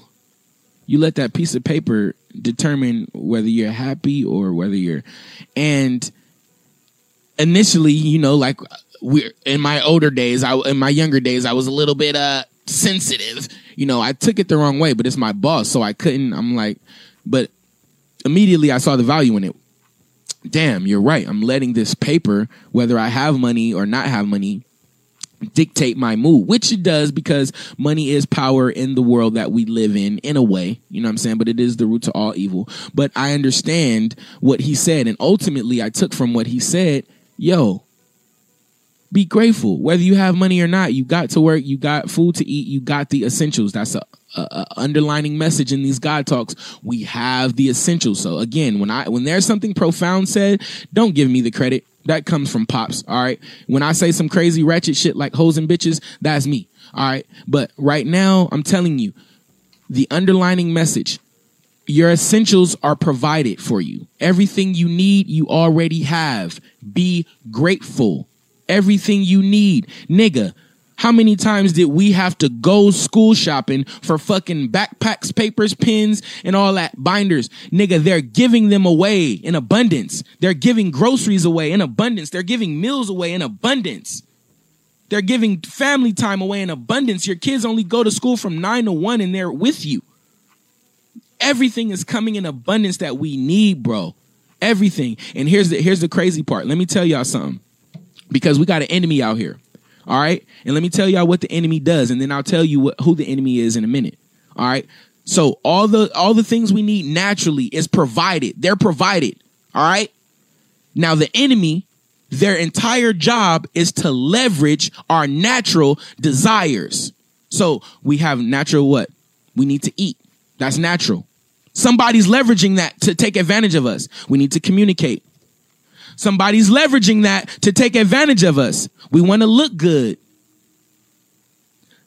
You let that piece of paper determine whether you're happy or whether you're." And initially, you know, like we in my older days, I in my younger days, I was a little bit uh sensitive. You know, I took it the wrong way, but it's my boss, so I couldn't. I'm like, but immediately I saw the value in it. Damn, you're right. I'm letting this paper, whether I have money or not have money, dictate my mood, which it does because money is power in the world that we live in, in a way. You know what I'm saying? But it is the root to all evil. But I understand what he said. And ultimately, I took from what he said, yo, be grateful. Whether you have money or not, you got to work, you got food to eat, you got the essentials. That's a, a, a underlining message in these God talks. We have the essentials. So again, when I when there's something profound said, don't give me the credit. That comes from pops. All right. When I say some crazy ratchet shit like hoes and bitches, that's me. All right. But right now, I'm telling you, the underlining message your essentials are provided for you. Everything you need, you already have. Be grateful. Everything you need. Nigga, how many times did we have to go school shopping for fucking backpacks, papers, pens, and all that binders? Nigga, they're giving them away in abundance. They're giving groceries away in abundance. They're giving meals away in abundance. They're giving family time away in abundance. Your kids only go to school from nine to one and they're with you everything is coming in abundance that we need, bro. Everything. And here's the here's the crazy part. Let me tell y'all something. Because we got an enemy out here. All right? And let me tell y'all what the enemy does and then I'll tell you what, who the enemy is in a minute. All right? So all the all the things we need naturally is provided. They're provided. All right? Now the enemy their entire job is to leverage our natural desires. So we have natural what? We need to eat. That's natural. Somebody's leveraging that to take advantage of us. We need to communicate. Somebody's leveraging that to take advantage of us. We want to look good.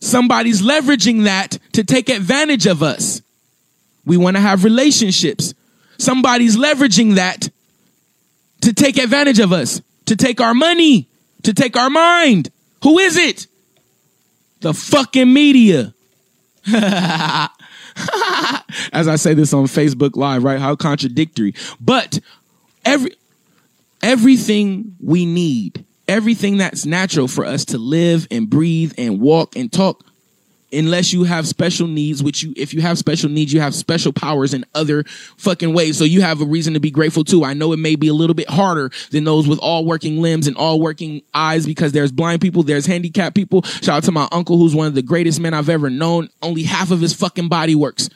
Somebody's leveraging that to take advantage of us. We want to have relationships. Somebody's leveraging that to take advantage of us, to take our money, to take our mind. Who is it? The fucking media. As I say this on Facebook Live, right? How contradictory. But every everything we need, everything that's natural for us to live and breathe and walk and talk unless you have special needs, which you, if you have special needs, you have special powers in other fucking ways. So you have a reason to be grateful too. I know it may be a little bit harder than those with all working limbs and all working eyes because there's blind people, there's handicapped people. Shout out to my uncle who's one of the greatest men I've ever known. Only half of his fucking body works.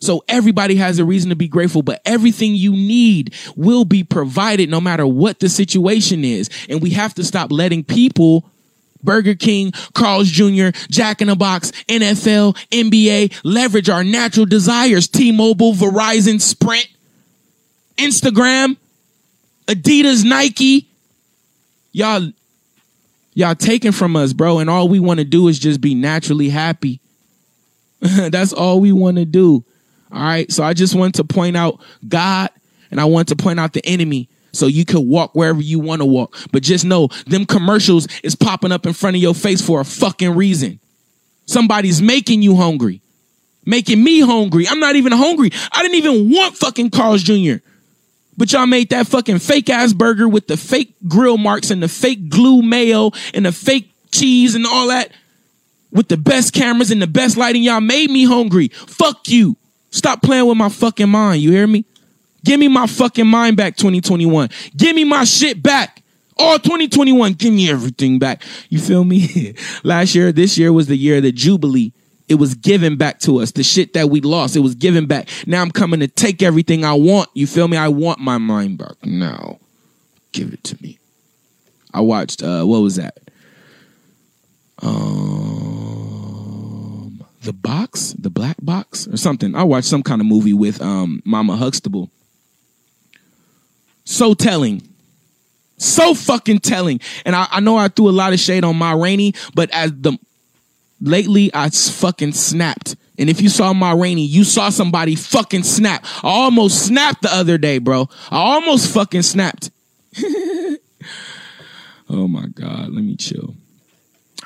So everybody has a reason to be grateful, but everything you need will be provided no matter what the situation is. And we have to stop letting people Burger King, Carl's Jr., Jack in the Box, NFL, NBA leverage our natural desires. T-Mobile, Verizon, Sprint, Instagram, Adidas, Nike. Y'all, y'all taking from us, bro. And all we want to do is just be naturally happy. That's all we want to do. All right. So I just want to point out God and I want to point out the enemy so you can walk wherever you want to walk. But just know them commercials is popping up in front of your face for a fucking reason. Somebody's making you hungry, making me hungry. I'm not even hungry. I didn't even want fucking Carl's Jr. But y'all made that fucking fake ass burger with the fake grill marks and the fake glue mayo and the fake cheese and all that with the best cameras and the best lighting. Y'all made me hungry. Fuck you. Stop playing with my fucking mind. You hear me? Give me my fucking mind back 2021. Give me my shit back. All 2021, give me everything back. You feel me? Last year, this year was the year of the Jubilee. It was given back to us. The shit that we lost, it was given back. Now I'm coming to take everything I want. You feel me? I want my mind back now. Give it to me. I watched, uh, what was that? Um, the box, the black box or something. I watched some kind of movie with, um, Mama Huxtable. So telling. So fucking telling. And I, I know I threw a lot of shade on Ma Rainey, but as the lately I fucking snapped. And if you saw Ma Rainey, you saw somebody fucking snap. I almost snapped the other day, bro. I almost fucking snapped. oh my God. Let me chill.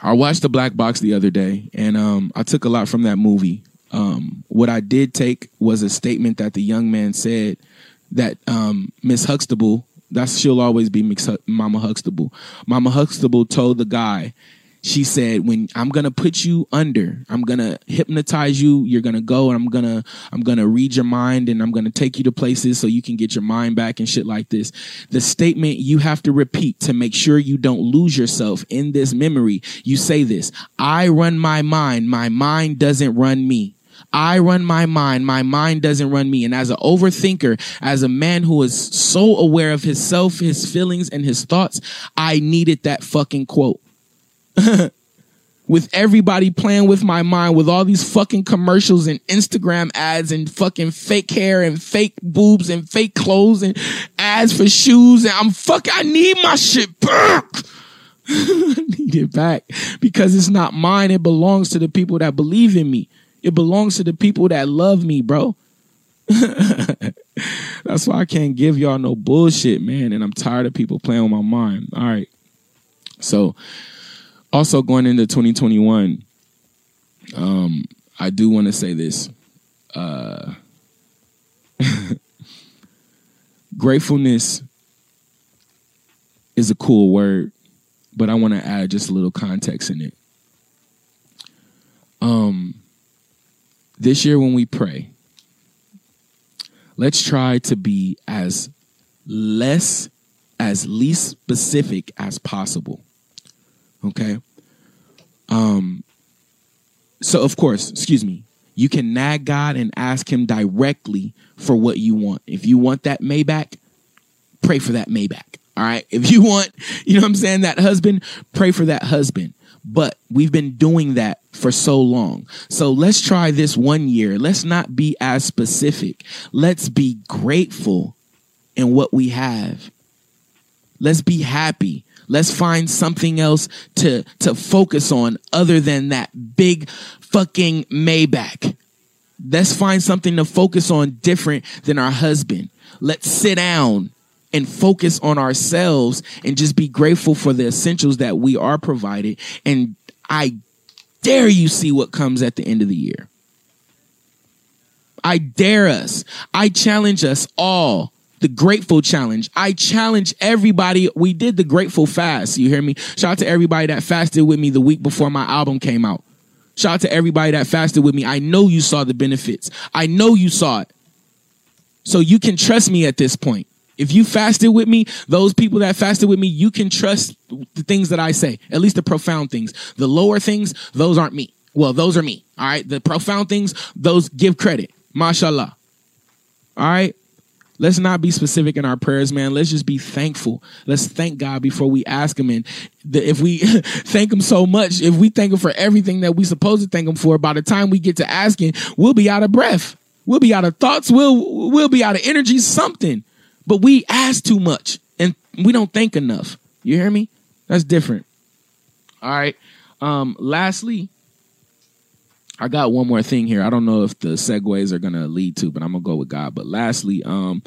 I watched the Black Box the other day, and um, I took a lot from that movie. Um, what I did take was a statement that the young man said that um, Miss Huxtable, that's she'll always be Hu- Mama Huxtable. Mama Huxtable told the guy, she said, "When I'm gonna put you under, I'm gonna hypnotize you. You're gonna go, and I'm gonna I'm gonna read your mind, and I'm gonna take you to places so you can get your mind back and shit like this." The statement you have to repeat to make sure you don't lose yourself in this memory. You say this: "I run my mind. My mind doesn't run me." I run my mind. My mind doesn't run me. And as an overthinker, as a man who is so aware of himself, his feelings, and his thoughts, I needed that fucking quote. with everybody playing with my mind with all these fucking commercials and Instagram ads and fucking fake hair and fake boobs and fake clothes and ads for shoes. And I'm fuck, I need my shit back. I need it back because it's not mine. It belongs to the people that believe in me. It belongs to the people that love me, bro. That's why I can't give y'all no bullshit, man. And I'm tired of people playing with my mind. All right. So, also going into 2021, um, I do want to say this. Uh, gratefulness is a cool word, but I want to add just a little context in it. Um, this year when we pray, let's try to be as less, as least specific as possible. Okay. Um, so of course, excuse me, you can nag God and ask him directly for what you want. If you want that Maybach, pray for that Maybach. All right. If you want, you know what I'm saying, that husband, pray for that husband. But we've been doing that for so long. So let's try this one year. Let's not be as specific. Let's be grateful in what we have. Let's be happy. Let's find something else to, to focus on other than that big fucking Maybach. Let's find something to focus on different than our husband. Let's sit down and focus on ourselves and just be grateful for the essentials that we are provided. And I dare you see what comes at the end of the year. I dare us. I challenge us all. The grateful challenge. I challenge everybody. We did the grateful fast. You hear me? Shout out to everybody that fasted with me the week before my album came out. Shout out to everybody that fasted with me. I know you saw the benefits. I know you saw it. So you can trust me at this point. If you fasted with me, those people that fasted with me, you can trust the things that I say, at least the profound things. The lower things, those aren't me. Well, those are me. All right. The profound things, those give credit. Mashallah. All right. Let's not be specific in our prayers, man. Let's just be thankful. Let's thank God before we ask Him. And if we thank Him so much, if we thank Him for everything that we supposed to thank Him for, by the time we get to asking, we'll be out of breath. We'll be out of thoughts. We'll we'll be out of energy. Something. But we ask too much and we don't think enough. You hear me? That's different. All right. Um, lastly, I got one more thing here. I don't know if the segues are gonna lead to, but I'm gonna go with God. But lastly, um,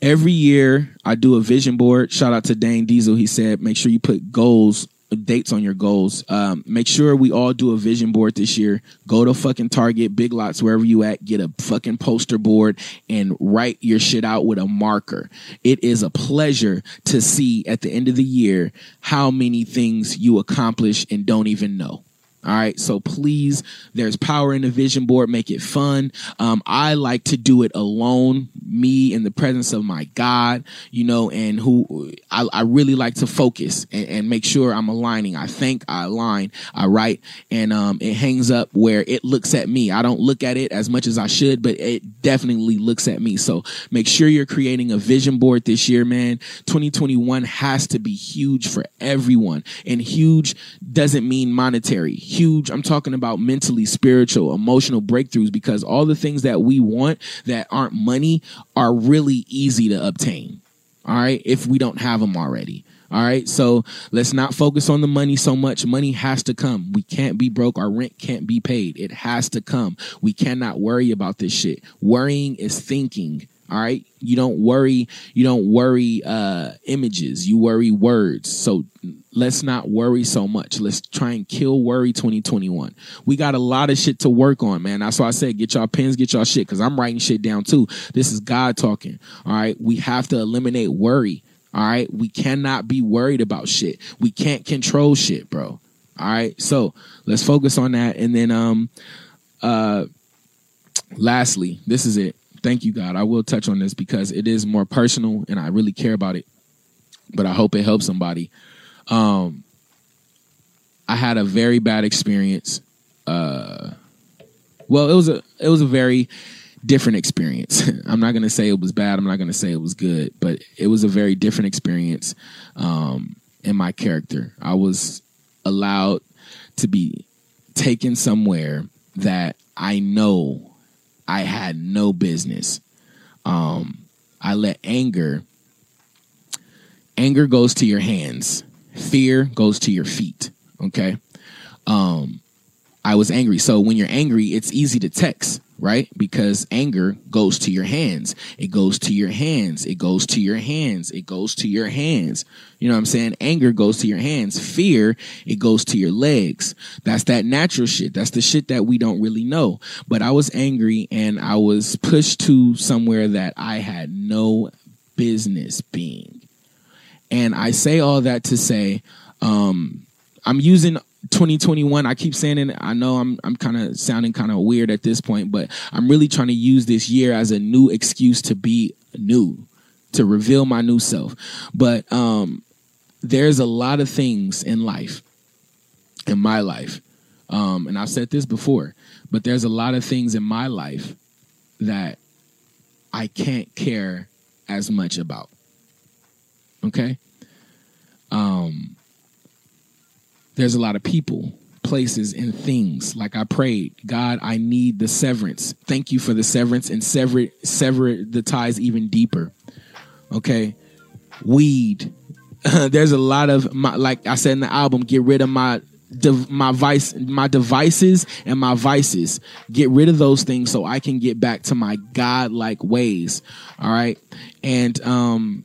every year I do a vision board. Shout out to Dane Diesel. He said, make sure you put goals, dates on your goals. Um, make sure we all do a vision board this year. Go to fucking Target, Big Lots, wherever you at. Get a fucking poster board and write your shit out with a marker. It is a pleasure to see at the end of the year how many things you accomplish and don't even know. All right. So please, there's power in the vision board. Make it fun. Um, I like to do it alone, me in the presence of my God, you know, and who I, I really like to focus and, and make sure I'm aligning. I think I align, I write, and um, it hangs up where it looks at me. I don't look at it as much as I should, but it definitely looks at me. So make sure you're creating a vision board this year, man. 2021 has to be huge for everyone, and huge doesn't mean monetary huge. I'm talking about mentally, spiritual, emotional breakthroughs because all the things that we want that aren't money are really easy to obtain. All right. If we don't have them already. All right. So let's not focus on the money so much. Money has to come. We can't be broke. Our rent can't be paid. It has to come. We cannot worry about this shit. Worrying is thinking. All right. You don't worry. You don't worry uh, images. You worry words. So let's not worry so much. Let's try and kill worry 2021. We got a lot of shit to work on, man. That's why I said get y'all pens, get y'all shit, because I'm writing shit down too. This is God talking. All right. We have to eliminate worry. All right. We cannot be worried about shit. We can't control shit, bro. All right. So let's focus on that. And then um uh lastly, this is it. Thank you, God. I will touch on this because it is more personal and I really care about it. But I hope it helps somebody. Um I had a very bad experience. Uh well, it was a it was a very different experience. I'm not gonna say it was bad. I'm not gonna say it was good, but it was a very different experience um, in my character. I was allowed to be taken somewhere that I know I had no business. Um, I let anger. Anger goes to your hands. Fear goes to your feet. Okay. Um, I was angry. So when you're angry, it's easy to text, right? Because anger goes to your hands. It goes to your hands. It goes to your hands. It goes to your hands. You know what I'm saying? Anger goes to your hands. Fear, it goes to your legs. That's that natural shit. That's the shit that we don't really know. But I was angry and I was pushed to somewhere that I had no business being. And I say all that to say, um, I'm using 2021. I keep saying it. I know I'm I'm kind of sounding kind of weird at this point, but I'm really trying to use this year as a new excuse to be new, to reveal my new self. But um, there's a lot of things in life, in my life, um, and I've said this before, but there's a lot of things in my life that I can't care as much about. Okay. Um, there's a lot of people, places, and things. Like I prayed, God, I need the severance. Thank you for the severance and sever sever the ties even deeper. Okay, weed. there's a lot of my, like I said in the album, get rid of my my vice my devices and my vices. Get rid of those things so i can get back to my god-like ways. All right? And um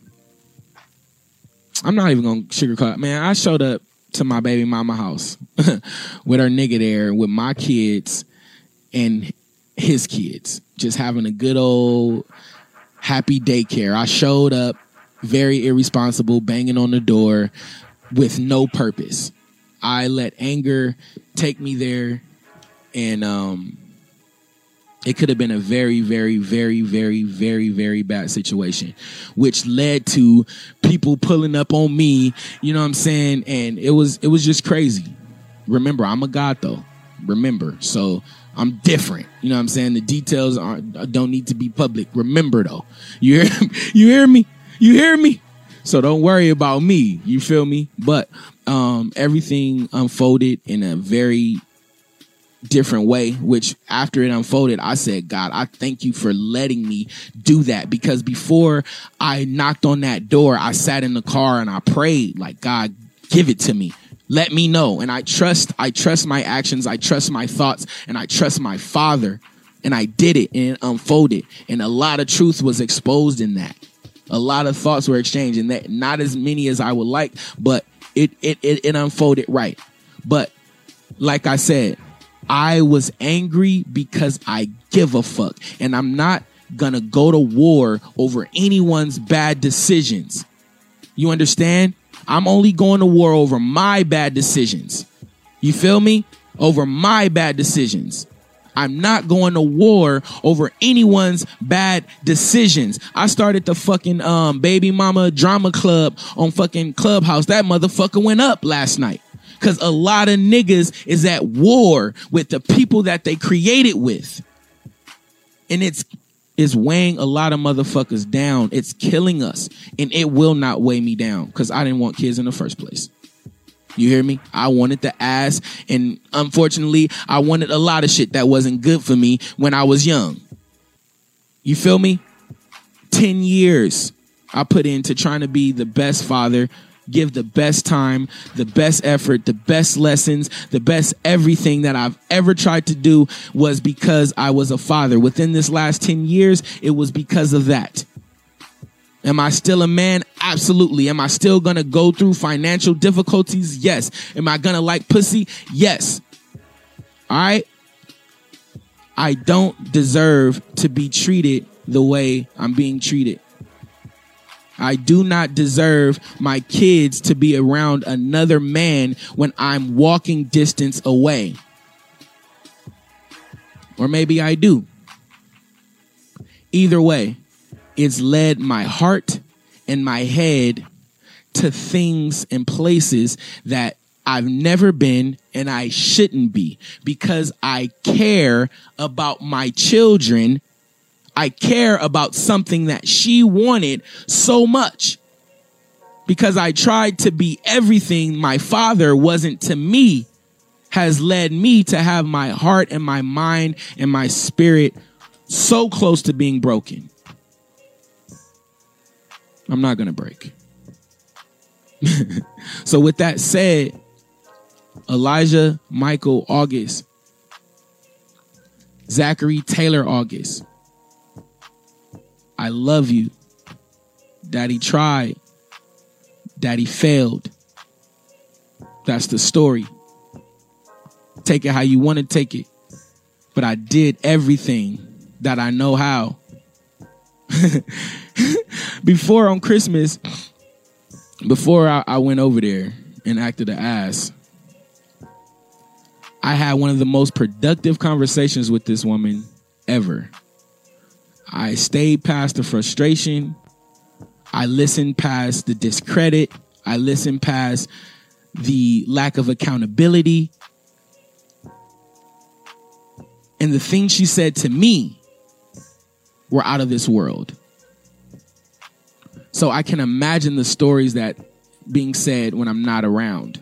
i'm not even gonna sugarcoat man i showed up to my baby mama house with her nigga there with my kids and his kids. Just having a good old happy daycare. I showed up very irresponsible banging on the door with no purpose I let anger take me there, and um, it could have been a very, very, very, very, very, very bad situation, which led to people pulling up on me. You know what I'm saying? And it was it was just crazy. Remember, I'm a god though. Remember, so I'm different. You know what I'm saying? The details aren't don't need to be public. Remember though, you hear you hear me? You hear me? So don't worry about me. You feel me? But um, everything unfolded in a very different way, which after it unfolded, I said, God, I thank you for letting me do that because before I knocked on that door, I sat in the car and I prayed, like, God, give it to me. Let me know. And I trust, I trust my actions, I trust my thoughts, and I trust my father. And I did it and it unfolded. And a lot of truth was exposed in that. A lot of thoughts were exchanged, and that not as many as I would like, but it it it, it unfolded right. But like I said, I was angry because I give a fuck. And I'm not gonna go to war over anyone's bad decisions. You understand? I'm only going to war over my bad decisions. You feel me? Over my bad decisions. I'm not going to war over anyone's bad decisions. I started the fucking um, baby mama drama club on fucking Clubhouse. That motherfucker went up last night. Cause a lot of niggas is at war with the people that they created with. And it's is weighing a lot of motherfuckers down. It's killing us. And it will not weigh me down. Cause I didn't want kids in the first place. You hear me? I wanted the ass, and unfortunately, I wanted a lot of shit that wasn't good for me when I was young. You feel me? 10 years I put into trying to be the best father, give the best time, the best effort, the best lessons, the best everything that I've ever tried to do was because I was a father. Within this last 10 years, it was because of that. Am I still a man? Absolutely. Am I still gonna go through financial difficulties? Yes. Am I gonna like pussy? Yes. All right. I don't deserve to be treated the way I'm being treated. I do not deserve my kids to be around another man when I'm walking distance away. Or maybe I do. Either way, it's led my heart and my head to things and places that I've never been and I shouldn't be because I care about my children. I care about something that she wanted so much because I tried to be everything my father wasn't to me has led me to have my heart and my mind and my spirit so close to being broken. I'm not going to break. so, with that said, Elijah Michael August, Zachary Taylor August, I love you. Daddy tried, Daddy failed. That's the story. Take it how you want to take it. But I did everything that I know how. before on Christmas, before I, I went over there and acted the ass, I had one of the most productive conversations with this woman ever. I stayed past the frustration. I listened past the discredit. I listened past the lack of accountability. And the things she said to me were out of this world. So I can imagine the stories that being said when I'm not around.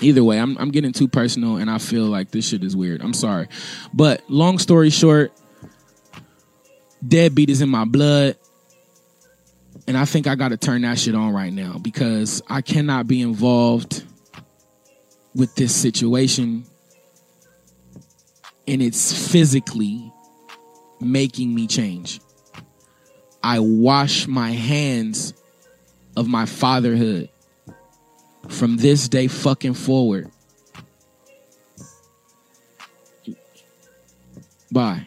Either way, I'm, I'm getting too personal and I feel like this shit is weird. I'm sorry. But long story short, deadbeat is in my blood. And I think I got to turn that shit on right now because I cannot be involved with this situation. And it's physically making me change. I wash my hands of my fatherhood from this day fucking forward. Bye.